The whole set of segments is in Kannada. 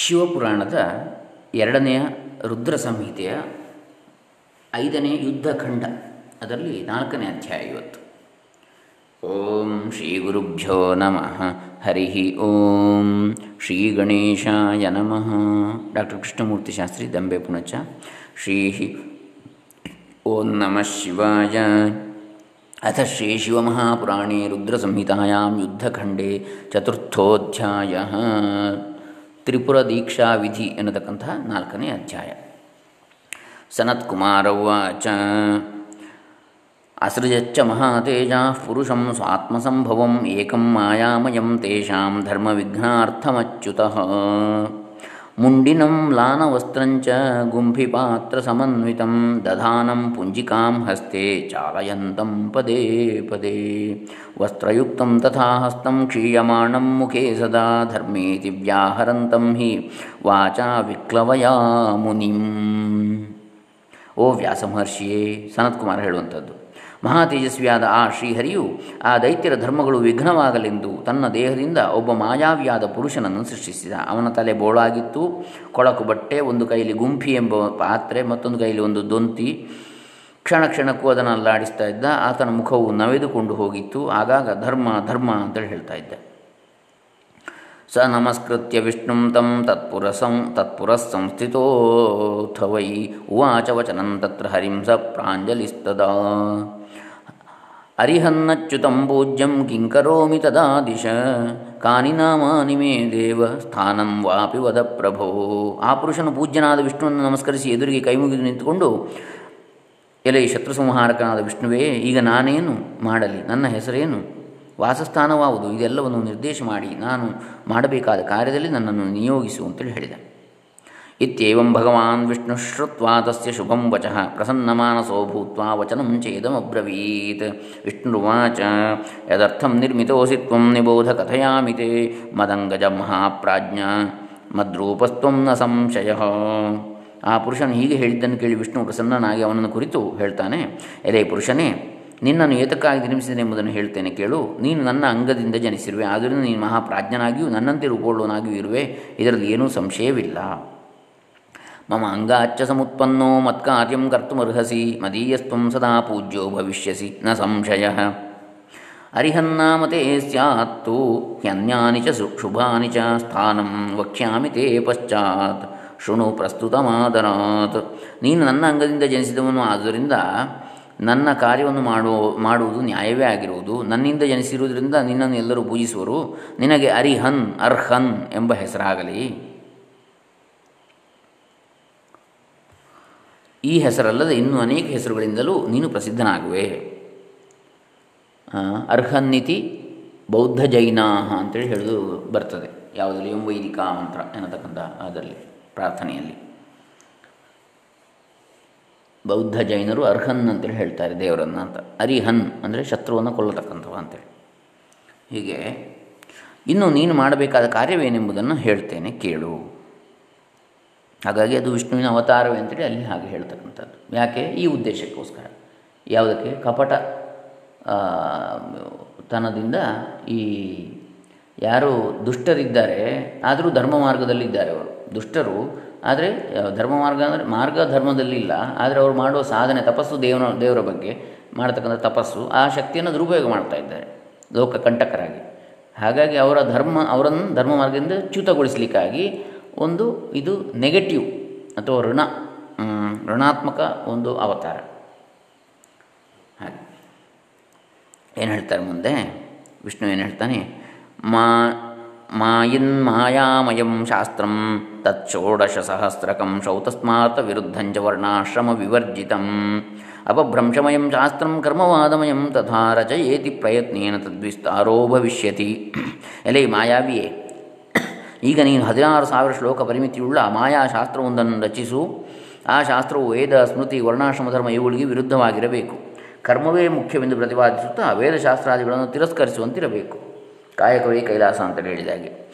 ಶಿವಪುರಾಣದ ಎರಡನೆಯ ರುದ್ರ ಸಂಹಿತೆಯ ಐದನೇ ಯುದ್ಧಖಂಡ ಅದರಲ್ಲಿ ನಾಲ್ಕನೇ ಅಧ್ಯಾಯ ಇವತ್ತು. ಓಂ ಶ್ರೀ ಗುರುಭ್ಯೋ ನಮಃ. ಹರಿ ಓಂ. ಶ್ರೀ ಗಣೇಶಾಯ ನಮಃ. ಡಾಕ್ಟರ್ ಕೃಷ್ಣಮೂರ್ತಿ ಶಾಸ್ತ್ರಿ ದಂಬೆ ಪುಣಚ. ಶ್ರೀ ಓಂ ನಮಃ ಶಿವಾಯ. ಅಥ ಶ್ರೀ ಶಿವಮಹಾಪುರಾಣೇ ರುದ್ರಸಂಹಿತಾಯಾಂ ಯುದ್ಧಖಂಡೇ ಚತುರ್ಥೋಧ್ಯಾಯ. ತ್ರಿಪುರ ದೀಕ್ಷಾ ವಿಧಿ ಎನ್ನತಕ್ಕಂತಹ ನಾಲ್ಕನೇ ಅಧ್ಯಾಯ ಸನತ್ಕುಮಾರ ಉವಾಚ ಅಸೃಜಚ್ಚ ಮಹಾತೇಜಾ ಪುರುಷಂ ಸ್ವಾತ್ಮಸಂಭವಂ ಏಕಂ ಮಾಯಾಮಯಂ ತೇಷಾಂ ಧರ್ಮವಿಘ್ನಾರ್ಥಮಚ್ಯುತಃ ಮುಂಡಿನಂ ಮ್ಲಾನವಸ್ತ್ರಂಚ ಗುಂಫಿಪಾತ್ರಸಮನ್ವಿತಂ ದಧಾನಂ ಪುಂಜಿಕಾಂ ಹಸ್ತೆ ಚಾಲಯಂತಂ ಪದೇ ಪದೇ ವಸ್ತ್ರಯುಕ್ತಂ ತಥಾ ಹಸ್ತಂ ಕ್ಷೀಯಮಾಣಂ ಮುಖೇ ಸದಾ ಧರ್ಮೇತಿ ವ್ಯಾಹರಂತಂ ಹಿ ವಾಚಾ ವಿಕ್ಲವಯಾ ಮುನಿಂ ಓ ವ್ಯಾಸಮಹರ್ಷಿಯೇ ಸನತ್ಕುಮಾರ್ ಹೇಳುವಂಥದ್ದು। ಮಹಾತೇಜಸ್ವಿಯಾದ ಆ ಶ್ರೀಹರಿಯು ಆ ದೈತ್ಯರ ಧರ್ಮಗಳು ವಿಘ್ನವಾಗಲೆಂದು ತನ್ನ ದೇಹದಿಂದ ಒಬ್ಬ ಮಾಯಾವಿಯಾದ ಪುರುಷನನ್ನು ಸೃಷ್ಟಿಸಿದ. ಅವನ ತಲೆ ಬೋಳಾಗಿತ್ತು, ಕೊಳಕು ಬಟ್ಟೆ, ಒಂದು ಕೈಲಿ ಗುಂಫಿ ಎಂಬ ಪಾತ್ರೆ, ಮತ್ತೊಂದು ಕೈಲಿ ಒಂದು ದೊಂತಿ. ಕ್ಷಣ ಕ್ಷಣಕ್ಕೂ ಅದನ್ನು ಅಲ್ಲಾಡಿಸ್ತಾ ಇದ್ದ. ಆತನ ಮುಖವು ನವೆದುಕೊಂಡು ಹೋಗಿತ್ತು. ಆಗಾಗ ಧರ್ಮ ಧರ್ಮ ಅಂತೇಳಿ ಹೇಳ್ತಾ ಇದ್ದ. ಸ ನಮಸ್ಕೃತ್ಯ ವಿಷ್ಣುಂ ತಂ ತತ್ಪುರಸಂ ತತ್ಪುರಃ ಸಂಸ್ಥಿತೋಥ ವೈ ಉವಾಚ ವಚನಂ ತತ್ರ ಹರಿಂ ಸ ಪ್ರಾಂಜಲಿಸ್ತದಾ ಅರಿಹನ್ನಚ್ಯುತಂ ಪೂಜ್ಯಂ ಕಿಂಕರೋಮಿ ತದಾ ದಿಶ ಕಾನಿ ನಾಮಾನಿ ಮೇ ದೇವ ಸ್ಥಾನಂ ವಾಪಿ ವದ ಪ್ರಭೋ ಆ ಪುರುಷನು ಪೂಜ್ಯನಾದ ವಿಷ್ಣುವನ್ನು ನಮಸ್ಕರಿಸಿ ಎದುರಿಗೆ ಕೈಮುಗಿದು ನಿಂತುಕೊಂಡು, ಎಲೆ ಶತ್ರು ಸಂಹಾರಕನಾದ ವಿಷ್ಣುವೇ, ಈಗ ನಾನೇನು ಮಾಡಲಿ? ನನ್ನ ಹೆಸರೇನು? ವಾಸಸ್ಥಾನವಾವುದು. ಇದೆಲ್ಲವನ್ನು ನಿರ್ದೇಶ ಮಾಡಿ ನಾನು ಮಾಡಬೇಕಾದ ಕಾರ್ಯದಲ್ಲಿ ನನ್ನನ್ನು ನಿಯೋಗಿಸು ಅಂತೇಳಿ ಹೇಳಿದ. ಇತ್ಯಂ ಭಗವಾನ್ ವಿಷ್ಣು ಶ್ರುತ್ವಾ ತಸ್ಯ ಶುಭಂ ವಚಃ ಪ್ರಸನ್ನಮಾನಸೋ ಭೂತ್ವಾ ವಚನಂ ವಿಷ್ಣುವಾಚ ಯದರ್ಥಂ ನಿರ್ಮಿತೋಸಿ ತ್ವಂ ನಿಬೋಧ ಕಥಯಾಮಿ ತೇ ಮದಂಗಜ ಮಹಾಪ್ರಾಜ್ಞ ಮದ್ರೂಪಸ್ತ್ವಂ ನ ಸಂಶಯ. ಆ ಪುರುಷನು ಹೀಗೆ ಹೇಳಿದ್ದನ್ನು ಕೇಳಿ ವಿಷ್ಣು ಪ್ರಸನ್ನನಾಗಿ ಅವನನ್ನು ಕುರಿತು ಹೇಳ್ತಾನೆ, ಎಲೆ ಪುರುಷನೇ ನಿನ್ನನ್ನು ಏತಕ್ಕಾಗಿ ನಿರ್ಮಿಸಿದೆನೆಂಬುದನ್ನು ಹೇಳ್ತೇನೆ ಕೇಳು. ನೀನು ನನ್ನ ಅಂಗದಿಂದ ಜನಿಸಿರುವೆ, ಆದ್ದರಿಂದ ನೀನು ಮಹಾಪ್ರಾಜ್ಞನಾಗಿಯೂ ನನ್ನಂತೆ ರೂಪುಗೊಳ್ಳುವನಾಗಿಯೂ ಇರುವೆ. ಇದರಲ್ಲಿ ಏನೂ ಸಂಶಯವಿಲ್ಲ. ಮಮ ಅಂಗಾಚ್ಚ ಸಮುತ್ಪನ್ನೋ ಮತ್ಕಾರ್ಯಂ ಕರ್ತುಮರ್ಹಸಿ ಮದೀಯಸ್ತ್ವಂ ಸದಾ ಪೂಜ್ಯೋ ಭವಿಷ್ಯಸಿ, ನ ಸಂಶಯ. ಅರಿಹನ್ನಾಮತೆ ಸ್ಯಾತ್ತು ಹ್ಯನ್ಯಾನಿ ಚ ಶುಭಾನಿ ಚ ಸ್ಥಾನಂ ವಕ್ಷ್ಯಾಮಿ ತೇ ಪಶ್ಚಾತ್. ಶೃಣು ಪ್ರಸ್ತುತ ಮಾದರಾತ್ ನೀನು ನನ್ನ ಅಂಗದಿಂದ ಜನಿಸಿದವನು, ಆದ್ದರಿಂದ ನನ್ನ ಕಾರ್ಯವನ್ನು ಮಾಡುವ, ಮಾಡುವುದು ನ್ಯಾಯವೇ ಆಗಿರುವುದು. ನನ್ನಿಂದ ಜನಿಸಿರುವುದರಿಂದ ನಿನ್ನನ್ನು ಎಲ್ಲರೂ ಪೂಜಿಸುವರು. ನಿನಗೆ ಅರಿಹನ್, ಅರ್ಹನ್ ಎಂಬ ಹೆಸರಾಗಲಿ. ಈ ಹೆಸರಲ್ಲದೆ ಇನ್ನೂ ಅನೇಕ ಹೆಸರುಗಳಿಂದಲೂ ನೀನು ಪ್ರಸಿದ್ಧನಾಗುವೆ. ಅರ್ಹನ್ನಿತಿ ಬೌದ್ಧ ಜೈನಾಹ ಅಂತೇಳಿ ಹೇಳೋದು ಬರ್ತದೆ. ಯಾವುದರಲ್ಲಿ ವೈದಿಕ ಮಂತ್ರ ಎನ್ನತಕ್ಕಂಥ ಅದರಲ್ಲಿ, ಪ್ರಾರ್ಥನೆಯಲ್ಲಿ. ಬೌದ್ಧ ಜೈನರು ಅರ್ಹನ್ ಅಂತೇಳಿ ಹೇಳ್ತಾರೆ ದೇವರನ್ನು ಅಂತ. ಅರಿಹನ್ ಅಂದರೆ ಶತ್ರುವನ್ನು ಕೊಲ್ಲತಕ್ಕಂಥವ ಅಂತೇಳಿ. ಹೀಗೆ, ಇನ್ನು ನೀನು ಮಾಡಬೇಕಾದ ಕಾರ್ಯವೇನೆಂಬುದನ್ನು ಹೇಳ್ತೇನೆ, ಕೇಳು. ಹಾಗಾಗಿ ಅದು ವಿಷ್ಣುವಿನ ಅವತಾರವೇ ಅಂತೇಳಿ ಅಲ್ಲಿ ಹಾಗೆ ಹೇಳ್ತಕ್ಕಂಥದ್ದು. ಯಾಕೆ? ಈ ಉದ್ದೇಶಕ್ಕೋಸ್ಕರ. ಯಾವುದಕ್ಕೆ? ಕಪಟ ತನದಿಂದ ಈ ಯಾರು ದುಷ್ಟರಿದ್ದಾರೆ, ಆದರೂ ಧರ್ಮ ಮಾರ್ಗದಲ್ಲಿದ್ದಾರೆ ಅವರು. ದುಷ್ಟರು ಆದರೆ ಧರ್ಮ ಮಾರ್ಗ ಅಂದರೆ, ಮಾರ್ಗ ಧರ್ಮದಲ್ಲಿಲ್ಲ ಆದರೆ ಅವರು ಮಾಡುವ ಸಾಧನೆ, ತಪಸ್ಸು ದೇವನ, ದೇವರ ಬಗ್ಗೆ ಮಾಡತಕ್ಕಂಥ ತಪಸ್ಸು, ಆ ಶಕ್ತಿಯನ್ನು ದುರುಪಯೋಗ ಮಾಡ್ತಾ ಇದ್ದಾರೆ, ಲೋಕ ಕಂಟಕರಾಗಿ. ಹಾಗಾಗಿ ಅವರ ಧರ್ಮ, ಅವರನ್ನು ಧರ್ಮ ಮಾರ್ಗದಿಂದ ಚ್ಯುತಗೊಳಿಸಲಿಕ್ಕಾಗಿ ಒಂದು ಇದು ನೆಗೆಟಿವ್ ಅಥವಾ ಋಣ ಋಣಾತ್ಮಕ ಒಂದು ಅವತಾರ. ಹಾಗೆ. ಏನು ಹೇಳ್ತಾರೆ ಮುಂದೆ? ವಿಷ್ಣು ಏನು ಹೇಳ್ತಾನೆ? ಮಾ ಮಾಯಿನ್ಮಾಯಾಮಯಂ ಶಾಸ್ತ್ರಂ ತತ್ಷೋಡಶಸಹಸ್ರಕಂ ಶೌತಸ್ಮಾತ್ ವಿರುದ್ಧಂಚ ವರ್ಣಾಶ್ರಮ ವಿವರ್ಜಿತಂ ಅಪಭ್ರಂಶಮಯಂ ಶಾಸ್ತ್ರಂ ಕರ್ಮವಾದಮಯಂ ತಥಾ ರಚಯೇತಿ ಪ್ರಯತ್ನೇನ ತದ್ವಿಸ್ತಾರೋ ಭವಿಷ್ಯತಿ ಎಲೆ ಮಾಯಾವಿಯೇ ಈಗ ನೀನು ಹದಿನಾರು ಸಾವಿರ ಶ್ಲೋಕ ಪರಿಮಿತಿಯುಳ್ಳ ಮಾಯಾಶಾಸ್ತ್ರವೊಂದನ್ನು ರಚಿಸು. ಆ ಶಾಸ್ತ್ರವು ವೇದ, ಸ್ಮೃತಿ ವರ್ಣಾಶ್ರಮ ಧರ್ಮ ಇವುಗಳಿಗೆ ವಿರುದ್ಧವಾಗಿರಬೇಕು. ಕರ್ಮವೇ ಮುಖ್ಯವೆಂದು ಪ್ರತಿಪಾದಿಸುತ್ತಾ ವೇದಶಾಸ್ತ್ರಾದಿಗಳನ್ನು ತಿರಸ್ಕರಿಸುವಂತಿರಬೇಕು. ಕಾಯಕವೇ ಕೈಲಾಸ ಅಂತ ಹೇಳಿದಾಗೆ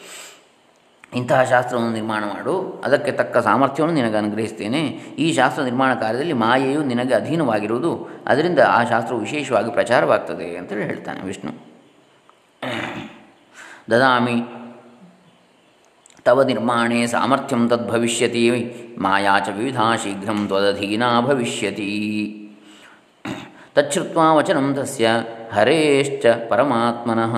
ಇಂತಹ ಶಾಸ್ತ್ರವನ್ನು ನಿರ್ಮಾಣ ಮಾಡು. ಅದಕ್ಕೆ ತಕ್ಕ ಸಾಮರ್ಥ್ಯವನ್ನು ನಿನಗೆ ಅನುಗ್ರಹಿಸ್ತೇನೆ. ಈ ಶಾಸ್ತ್ರ ನಿರ್ಮಾಣ ಕಾರ್ಯದಲ್ಲಿ ಮಾಯೆಯು ನಿನಗೆ ಅಧೀನವಾಗಿರುವುದು. ಅದರಿಂದ ಆ ಶಾಸ್ತ್ರವು ವಿಶೇಷವಾಗಿ ಪ್ರಚಾರವಾಗ್ತದೆ ಅಂತೇಳಿ ಹೇಳ್ತಾನೆ ವಿಷ್ಣು. ದದಾಮಿ, ತವ ನಿರ್ಮಾಣೆ ಸಾಮರ್ಥ್ಯಂ ತದ್ಭವಿಷ್ಯತಿ ಮಾಯಾ ಚ ವಿವಿಧಾ ಶೀಘ್ರಂ ತ್ವದಧೀನಾ ಭವಿಷ್ಯತಿ. ತಚ್ಛ್ರುತ್ವಾ ವಚನಂ ತಸ್ಯ ಹರೇಶ್ಚ ಪರಮಾತ್ಮನಃ.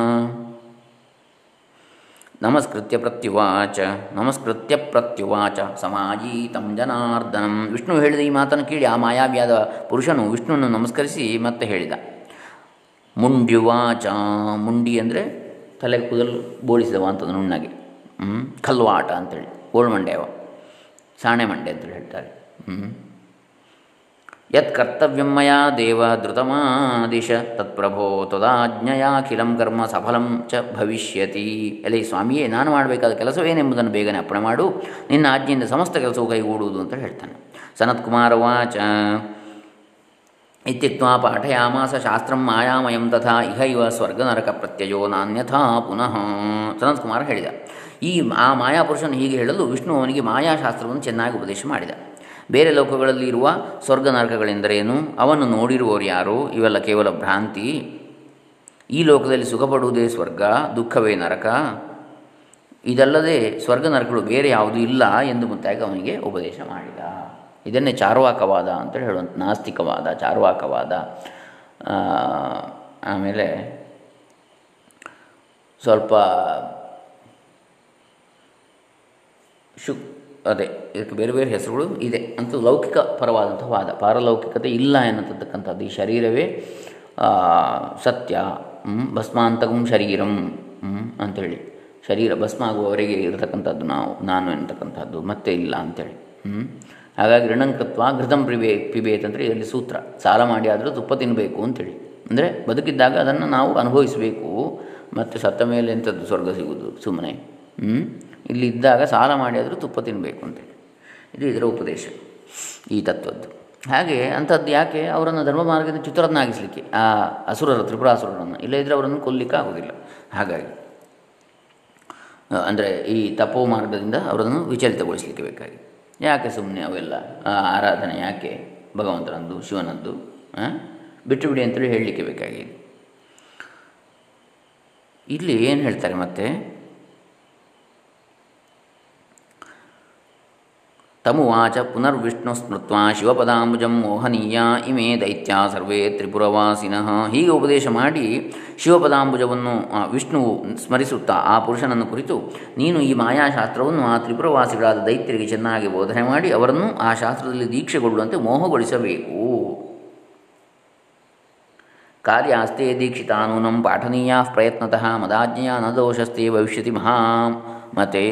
ನಮಸ್ಕೃತ್ಯ ಪ್ರತ್ಯುವಾಚ ನಮಸ್ಕೃತ್ಯ ಪ್ರತ್ಯುವಾಚ ಸಮಾಜೀತಂ ಜನಾರ್ದನಂ. ವಿಷ್ಣು ಹೇಳಿದ ಈ ಮಾತನ್ನು ಕೇಳಿ ಆ ಮಾಯಾವ್ಯಾದ ಪುರುಷನು ವಿಷ್ಣುವನ್ನು ನಮಸ್ಕರಿಸಿ ಮತ್ತೆ ಹೇಳಿದ. ಮುಂಡ್ಯುವಾಚ, ಮುಂಡಿ ಅಂದರೆ ತಲೆ ಕೂದಲು ಬೋಳಿಸಿದವ ಅಂತ ನುಣ್ಣಗೆ. ಹ್ಞೂ ಕಲ್ವಾಟ ಅಂತೇಳಿ ಗೋಳ್ಮಂಡೆಯವ ಸಾಣೆ ಮಂಡೆ ಅಂತೇಳಿ ಹೇಳ್ತಾರೆ. ಹ್ಞೂ ಯತ್ ಕರ್ತವ್ಯಂ ಮಯ ದೇವ ಧೃತಮಾದಿಶ ತತ್ಪ್ರಭೋ ತ್ವದಾಜ್ಞಯಾಖಿಲಂ ಕರ್ಮ ಸಫಲಂ ಚ ಭವಿಷ್ಯತಿ ಎಲೆ ಸ್ವಾಮಿಯೇ ನಾನು ಮಾಡಬೇಕಾದ ಕೆಲಸವೇನೆಂಬುದನ್ನು ಬೇಗನೆ ಅಪ್ಪಣೆ ಮಾಡು, ನಿನ್ನ ಆಜ್ಞೆಯಿಂದ ಸಮಸ್ತ ಕೆಲಸವು ಕೈಗೂಡುವುದು ಅಂತ ಹೇಳ್ತಾನೆ. ಸನತ್ಕುಮಾರ ವಾಚ ಇತ್ಯುಕ್ತ ಪಾಠಯಾಮಾಸ ಶಾಸ್ತ್ರಂ ಮಾಯಾಮಯಂ ತಥಾ ಇಹ ಇವ ಸ್ವರ್ಗನರಕ ಪ್ರತ್ಯಯೋ ನಾನ್ಯಥಾ ಪುನಃ ಸನತ್ಕುಮಾರ ಹೇಳಿದ. ಈ ಆ ಮಾಯಾಪುರುಷನು ಹೀಗೆ ಹೇಳಲು ವಿಷ್ಣು ಅವನಿಗೆ ಮಾಯಾಶಾಸ್ತ್ರವನ್ನು ಚೆನ್ನಾಗಿ ಉಪದೇಶ ಮಾಡಿದ. ಬೇರೆ ಲೋಕಗಳಲ್ಲಿ ಇರುವ ಸ್ವರ್ಗ ನರಕಗಳೆಂದರೇನು ಅವನ್ನು ನೋಡಿರುವವರು ಯಾರು? ಇವೆಲ್ಲ ಕೇವಲ ಭ್ರಾಂತಿ. ಈ ಲೋಕದಲ್ಲಿ ಸುಖಪಡುವುದೇ ಸ್ವರ್ಗ, ದುಃಖವೇ ನರಕ. ಇದಲ್ಲದೆ ಸ್ವರ್ಗ ನರಕಗಳು ಬೇರೆ ಯಾವುದೂ ಇಲ್ಲ ಎಂದು ಮುಂತಾಗಿ ಅವನಿಗೆ ಉಪದೇಶ ಮಾಡಿದ. ಇದನ್ನೇ ಚಾರ್ವಾಕವಾದ ಅಂತೇಳಿ ಹೇಳುವಂಥ ನಾಸ್ತಿಕವಾದ, ಚಾರ್ವಾಕವಾದ. ಆಮೇಲೆ ಸ್ವಲ್ಪ ಅದೇ, ಇದಕ್ಕೆ ಬೇರೆ ಬೇರೆ ಹೆಸರುಗಳು ಇದೆ. ಅಂತ ಲೌಕಿಕ ಪರವಾದಂಥ ವಾದ. ಪಾರಲೌಕಿಕತೆ ಇಲ್ಲ ಎನ್ನತಕ್ಕಂಥದ್ದು. ಈ ಶರೀರವೇ ಸತ್ಯ ಭಸ್ಮಾಂತಕಂ ಶರೀರಂ ಅಂಥೇಳಿ ಶರೀರ ಭಸ್ಮ ಆಗುವವರೆಗೆ ಇರತಕ್ಕಂಥದ್ದು ನಾವು, ನಾನು ಎನ್ನತಕ್ಕಂಥದ್ದು, ಮತ್ತೆ ಇಲ್ಲ ಅಂಥೇಳಿ ಹ್ಞೂ ಹಾಗಾಗಿ ಋಣಂಕೃತ್ವ ಘೃತಂ ಪಿಬೇ, ಪಿಬೇತ್ ಅಂದರೆ ಇದರಲ್ಲಿ ಸೂತ್ರ. ಸಾಲ ಮಾಡಿ ಆದರೂ ತುಪ್ಪ ತಿನ್ನಬೇಕು ಅಂತೇಳಿ. ಅಂದರೆ ಬದುಕಿದ್ದಾಗ ಅದನ್ನು ನಾವು ಅನುಭವಿಸಬೇಕು. ಮತ್ತು ಸತ್ತ ಮೇಲೆ ಎಂಥದ್ದು ಸ್ವರ್ಗ ಸಿಗುವುದು? ಸುಮ್ಮನೆ. ಹ್ಞೂ ಇಲ್ಲಿ ಇದ್ದಾಗ ಸಾಲ ಮಾಡಿ ಆದರೂ ತುಪ್ಪ ತಿನ್ನಬೇಕು ಅಂತೇಳಿ ಇದು ಇದರ ಉಪದೇಶ, ಈ ತತ್ವದ್ದು. ಹಾಗೆ ಅಂಥದ್ದು ಯಾಕೆ? ಅವರನ್ನು ಧರ್ಮ ಮಾರ್ಗದಿಂದ ಚ್ಯುತರನ್ನಾಗಿಸಲಿಕ್ಕೆ ಆ ಅಸುರರ, ತ್ರಿಪುರಾಸುರರನ್ನು. ಇಲ್ಲದಿದ್ದರೆ ಅವರನ್ನು ಕೊಲ್ಲಿಕ್ಕೆ ಆಗೋದಿಲ್ಲ ಹಾಗಾಗಿ ಅಂದರೆ ಈ ತಪೋ ಮಾರ್ಗದಿಂದ ಅವರನ್ನು ವಿಚಲಿತಗೊಳಿಸಲಿಕ್ಕೆ ಬೇಕಾಗಿ ಯಾಕೆ ಸುಮ್ಮನೆ ಅವೆಲ್ಲ ಆರಾಧನೆ ಯಾಕೆ? ಭಗವಂತನದ್ದು, ಶಿವನದ್ದು ಬಿಟ್ಟು ಬಿಡಿ ಅಂತೇಳಿ ಹೇಳಲಿಕ್ಕೆ ಬೇಕಾಗಿ ಇಲ್ಲಿ ಏನು ಹೇಳ್ತಾರೆ ಮತ್ತೆ? ತಮುವಾಚ ಪುನರ್ವಿಷ್ಣು ಸ್ಮೃತ್ವ ಶಿವಪದಾಂಬುಜಂ ಮೋಹನೀಯ ಇಮೇ ದೈತ್ಯ ಸರ್ವೇ ತ್ರಿಪುರವಾಸಿನಃ ಹೀಗೆ ಉಪದೇಶ ಮಾಡಿ ಶಿವಪದಾಂಬುಜವನ್ನು ವಿಷ್ಣುವು ಸ್ಮರಿಸುತ್ತಾ ಆ ಪುರುಷನನ್ನು ಕುರಿತು, ನೀನು ಈ ಮಾಯಾಶಾಸ್ತ್ರವನ್ನು ಆ ತ್ರಿಪುರವಾಸಿಗಳಾದ ದೈತ್ಯರಿಗೆ ಚೆನ್ನಾಗಿ ಬೋಧನೆ ಮಾಡಿ ಅವರನ್ನು ಆ ಶಾಸ್ತ್ರದಲ್ಲಿ ದೀಕ್ಷೆಗೊಳ್ಳುವಂತೆ ಮೋಹಗೊಳಿಸಬೇಕು. ಕಾರ್ಯಾಸ್ತೆ ದೀಕ್ಷಿತಾನೂನಂ ಪಾಠನೀಯ ಪ್ರಯತ್ನತಃ ಮದಾಜ್ಞೆಯ ನ ದೋಷಸ್ತೆ ಭವಿಷ್ಯತಿ ಮಹಾಮತೆ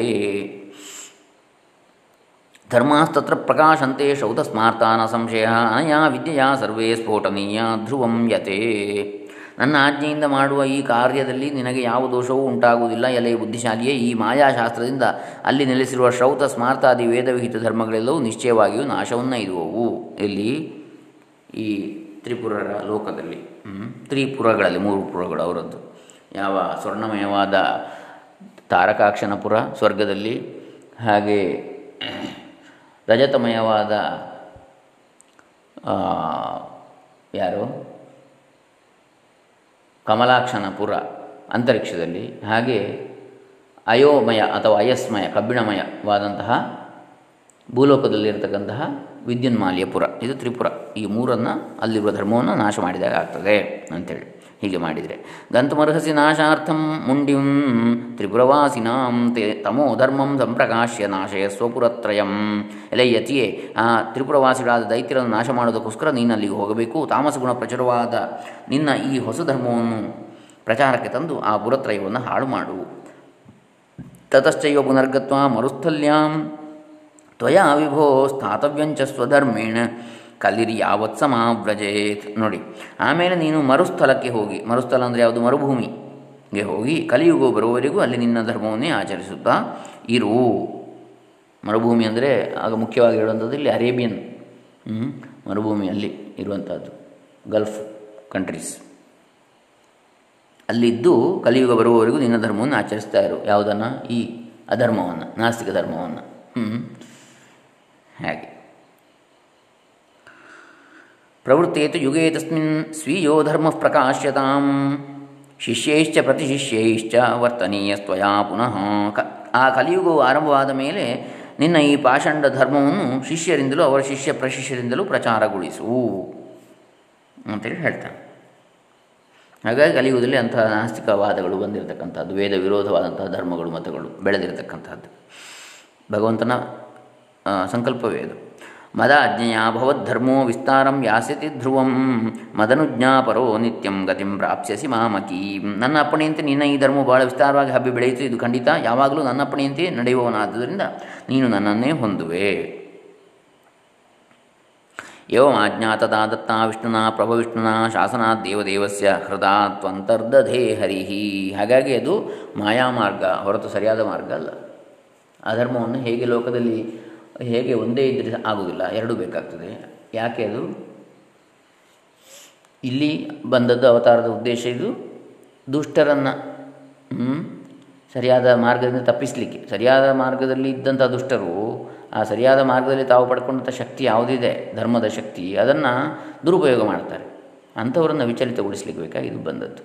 ಧರ್ಮಾಸ್ತತ್ರ ಪ್ರಕಾಶಂತೆ ಸ್ಮಾರ್ತಾನ ಸಂಶಯ ಅನಯಾ ವಿದ್ಯೆಯ ಸರ್ವೇ ಸ್ಫೋಟನೀಯ ಧ್ರುವಂ ಯತೆ ನನ್ನ ಆಜ್ಞೆಯಿಂದ ಮಾಡುವ ಈ ಕಾರ್ಯದಲ್ಲಿ ನಿನಗೆ ಯಾವ ದೋಷವೂ ಉಂಟಾಗುವುದಿಲ್ಲ, ಎಲೆ ಬುದ್ಧಿಶಾಲಿಯೇ. ಈ ಮಾಯಾಶಾಸ್ತ್ರದಿಂದ ಅಲ್ಲಿ ನೆಲೆಸಿರುವ ಶ್ರೌತ ಸ್ಮಾರ್ತಾದಿ ವೇದವಿಹಿತ ಧರ್ಮಗಳೆಲ್ಲವೂ ನಿಶ್ಚಯವಾಗಿಯೂ ನಾಶವನ್ನೈದುವವು. ಇಲ್ಲಿ ಈ ತ್ರಿಪುರರ ಲೋಕದಲ್ಲಿ. ತ್ರಿಪುರಗಳಲ್ಲಿ, ಮೂರು ಪುರಗಳು ಅವರದ್ದು. ಯಾವ ಸ್ವರ್ಣಮಯವಾದ ತಾರಕಾಕ್ಷನಪುರ ಸ್ವರ್ಗದಲ್ಲಿ, ಹಾಗೆ ರಜತಮಯವಾದ ಯಾರು? ಕಮಲಾಕ್ಷನಪುರ ಅಂತರಿಕ್ಷದಲ್ಲಿ, ಹಾಗೆ ಅಯೋಮಯ ಅಥವಾ ಅಯಸ್ಮಯ, ಕಬ್ಬಿಣಮಯವಾದಂತಹ ಭೂಲೋಕದಲ್ಲಿರತಕ್ಕಂತಹ ವಿದ್ಯುನ್ಮಾಲಿಯಪುರ. ಇದು ತ್ರಿಪುರ. ಈ ಮೂರನ್ನು ಅಲ್ಲಿರುವ ಧರ್ಮವನ್ನು ನಾಶ ಮಾಡಿದಾಗ ಆಗ್ತದೆ ಅಂಥೇಳಿ ಹೀಗೆ ಮಾಡಿದರೆ. ಗಂತುಮರ್ಹಸಿ ನಾಶಾರ್ಥಂ ಮುಂಡಿಂ ತ್ರಿಪುರವಾಸಿನಾಂ ತೇ ತಮೋ ಧರ್ಮಂ ಸಂಪ್ರಕಾಶ್ಯ ನಾಶಯ ಸ್ವಪುರತ್ರಯಂ. ಎಲೆ ಯತಿಯೇ ಆ ತ್ರಿಪುರವಾಸಿಗಳಾದ ದೈತ್ಯರನ್ನು ನಾಶ ಮಾಡೋದಕ್ಕೋಸ್ಕರ ನೀನಲ್ಲಿಗೆ ಹೋಗಬೇಕು. ತಾಮಸ ಗುಣ ಪ್ರಚುರವಾದ ನಿನ್ನ ಈ ಹೊಸ ಧರ್ಮವನ್ನು ಪ್ರಚಾರಕ್ಕೆ ತಂದು ಆ ಪುರತ್ರಯವನ್ನು ಹಾಳು ಮಾಡು. ತತಶ್ಚೈವ ಪುನರ್ಗತ್ವ ಮರುಸ್ಥಲ್ಯಾಂ ತ್ವಯಾ ವಿಭೋ ಸ್ಥಾತವ್ಯಂಚ ಸ್ವಧರ್ಮೇಣ. ಕಲಿರಿ ಯಾವತ್ ಸಮಾವ್ರಜೇತ್ ನೋಡಿ, ಆಮೇಲೆ ನೀನು ಮರುಸ್ಥಳಕ್ಕೆ ಹೋಗಿ, ಮರುಸ್ಥಳ ಅಂದರೆ ಯಾವುದು? ಮರುಭೂಮಿಗೆ ಹೋಗಿ ಕಲಿಯುಗ ಬರುವವರೆಗೂ ಅಲ್ಲಿ ನಿನ್ನ ಧರ್ಮವನ್ನೇ ಆಚರಿಸುತ್ತಾ ಇರು. ಮರುಭೂಮಿ ಅಂದರೆ ಆಗ ಮುಖ್ಯವಾಗಿ ಹೇಳುವಂಥದ್ದು ಇಲ್ಲಿ ಅರೇಬಿಯನ್ ಮರುಭೂಮಿಯಲ್ಲಿ ಇರುವಂಥದ್ದು, ಗಲ್ಫ್ ಕಂಟ್ರೀಸ್ ಅಲ್ಲಿದ್ದು ಕಲಿಯುಗ ಬರುವವರೆಗೂ ನಿನ್ನ ಧರ್ಮವನ್ನು ಆಚರಿಸ್ತಾ ಇರು. ಯಾವುದನ್ನು? ಈ ಅಧರ್ಮವನ್ನು, ನಾಸ್ತಿಕ ಧರ್ಮವನ್ನು. ಹ್ಞೂ ಹಾಗೆ. ಪ್ರವೃತ್ತೇತು ಯುಗೇ ತಸ್ಮಿನ್ ಸ್ವೀಯೋ ಧರ್ಮ ಪ್ರಕಾಶ್ಯತಾಂ. ಶಿಷ್ಯೈಶ್ಚ ಪ್ರತಿಶಿಷ್ಯೈಶ್ಚ ವರ್ತನೀಯಸ್ತ್ವಯಾ ಪುನಃ. ಕ ಆ ಕಲಿಯುಗವು ಆರಂಭವಾದ ಮೇಲೆ ನಿನ್ನ ಈ ಪಾಷಂಡ ಧರ್ಮವನ್ನು ಶಿಷ್ಯರಿಂದಲೂ ಅವರ ಶಿಷ್ಯ ಪ್ರಶಿಷ್ಯರಿಂದಲೂ ಪ್ರಚಾರಗೊಳಿಸು ಅಂತೇಳಿ ಹೇಳ್ತಾನೆ. ಹಾಗಾಗಿ ಕಲಿಯುಗದಲ್ಲಿ ಅಂತಹ ನಾಸ್ತಿಕವಾದಗಳು ಬಂದಿರತಕ್ಕಂಥದ್ದು, ವೇದ ವಿರೋಧವಾದಂತಹ ಧರ್ಮಗಳು, ಮತಗಳು ಬೆಳೆದಿರತಕ್ಕಂಥದ್ದು. ಭಗವಂತನ ಸಂಕಲ್ಪವೇ ಅದು. ಮದಾಜ್ಞೆಯ ಭವದ್ಧರ್ಮೋ ವಿಸ್ತಾರಂ ಯಾಸ್ಯತಿ ಧ್ರುವಂ. ಮದನುಜ್ಞಾಪರೋ ನಿತ್ಯಂ ಗತಿಂ ಪ್ರಾಪ್ಸ್ಯಸಿ ಮಾಮಕಿ. ನನ್ನ ಅಪ್ಪಣೆಯಂತೆ ನಿನ್ನ ಈ ಧರ್ಮವು ಬಹಳ ವಿಸ್ತಾರವಾಗಿ ಹಬ್ಬಿ ಬೆಳೆಯಿತು, ಇದು ಖಂಡಿತ. ಯಾವಾಗಲೂ ನನ್ನ ಅಪ್ಪಣೆಯಂತೆ ನಡೆಯುವವನಾದ್ದರಿಂದ ನೀನು ನನ್ನನ್ನೇ ಹೊಂದುವೆ. ಆಜ್ಞಾತದ ದತ್ತ ವಿಷ್ಣುನ ಪ್ರಭವಿಷ್ಣುನ ಶಾಸನಾತ್ ದೇವದೇವಸ್ಯ ಹೃದಾ ತ್ವಂತರ್ದಧೇ ಹರಿಹಿ. ಹಾಗಾಗಿ ಅದು ಮಾಯಾ ಮಾರ್ಗ ಹೊರತು ಸರಿಯಾದ ಮಾರ್ಗ ಅಲ್ಲ. ಅಧರ್ಮವನ್ನು ಹೇಗೆ ಲೋಕದಲ್ಲಿ ಹೇಗೆ ಒಂದೇ ಇದ್ದರೆ ಆಗುವುದಿಲ್ಲ, ಎರಡೂ ಬೇಕಾಗ್ತದೆ. ಯಾಕೆ ಅದು? ಇಲ್ಲಿ ಬಂದದ್ದು ಅವತಾರದ ಉದ್ದೇಶ ಇದು. ದುಷ್ಟರನ್ನು ಸರಿಯಾದ ಮಾರ್ಗದಿಂದ ತಪ್ಪಿಸಲಿಕ್ಕೆ, ಸರಿಯಾದ ಮಾರ್ಗದಲ್ಲಿ ಇದ್ದಂಥ ದುಷ್ಟರು, ಆ ಸರಿಯಾದ ಮಾರ್ಗದಲ್ಲಿ ತಾವು ಪಡ್ಕೊಂಡಂಥ ಶಕ್ತಿ ಯಾವುದಿದೆ, ಧರ್ಮದ ಶಕ್ತಿ, ಅದನ್ನು ದುರುಪಯೋಗ ಮಾಡ್ತಾರೆ. ಅಂಥವರನ್ನು ವಿಚಲಿತಗೊಳಿಸಲಿಕ್ಕೆ ಬೇಕಾಗಿ ಇದು ಬಂದದ್ದು.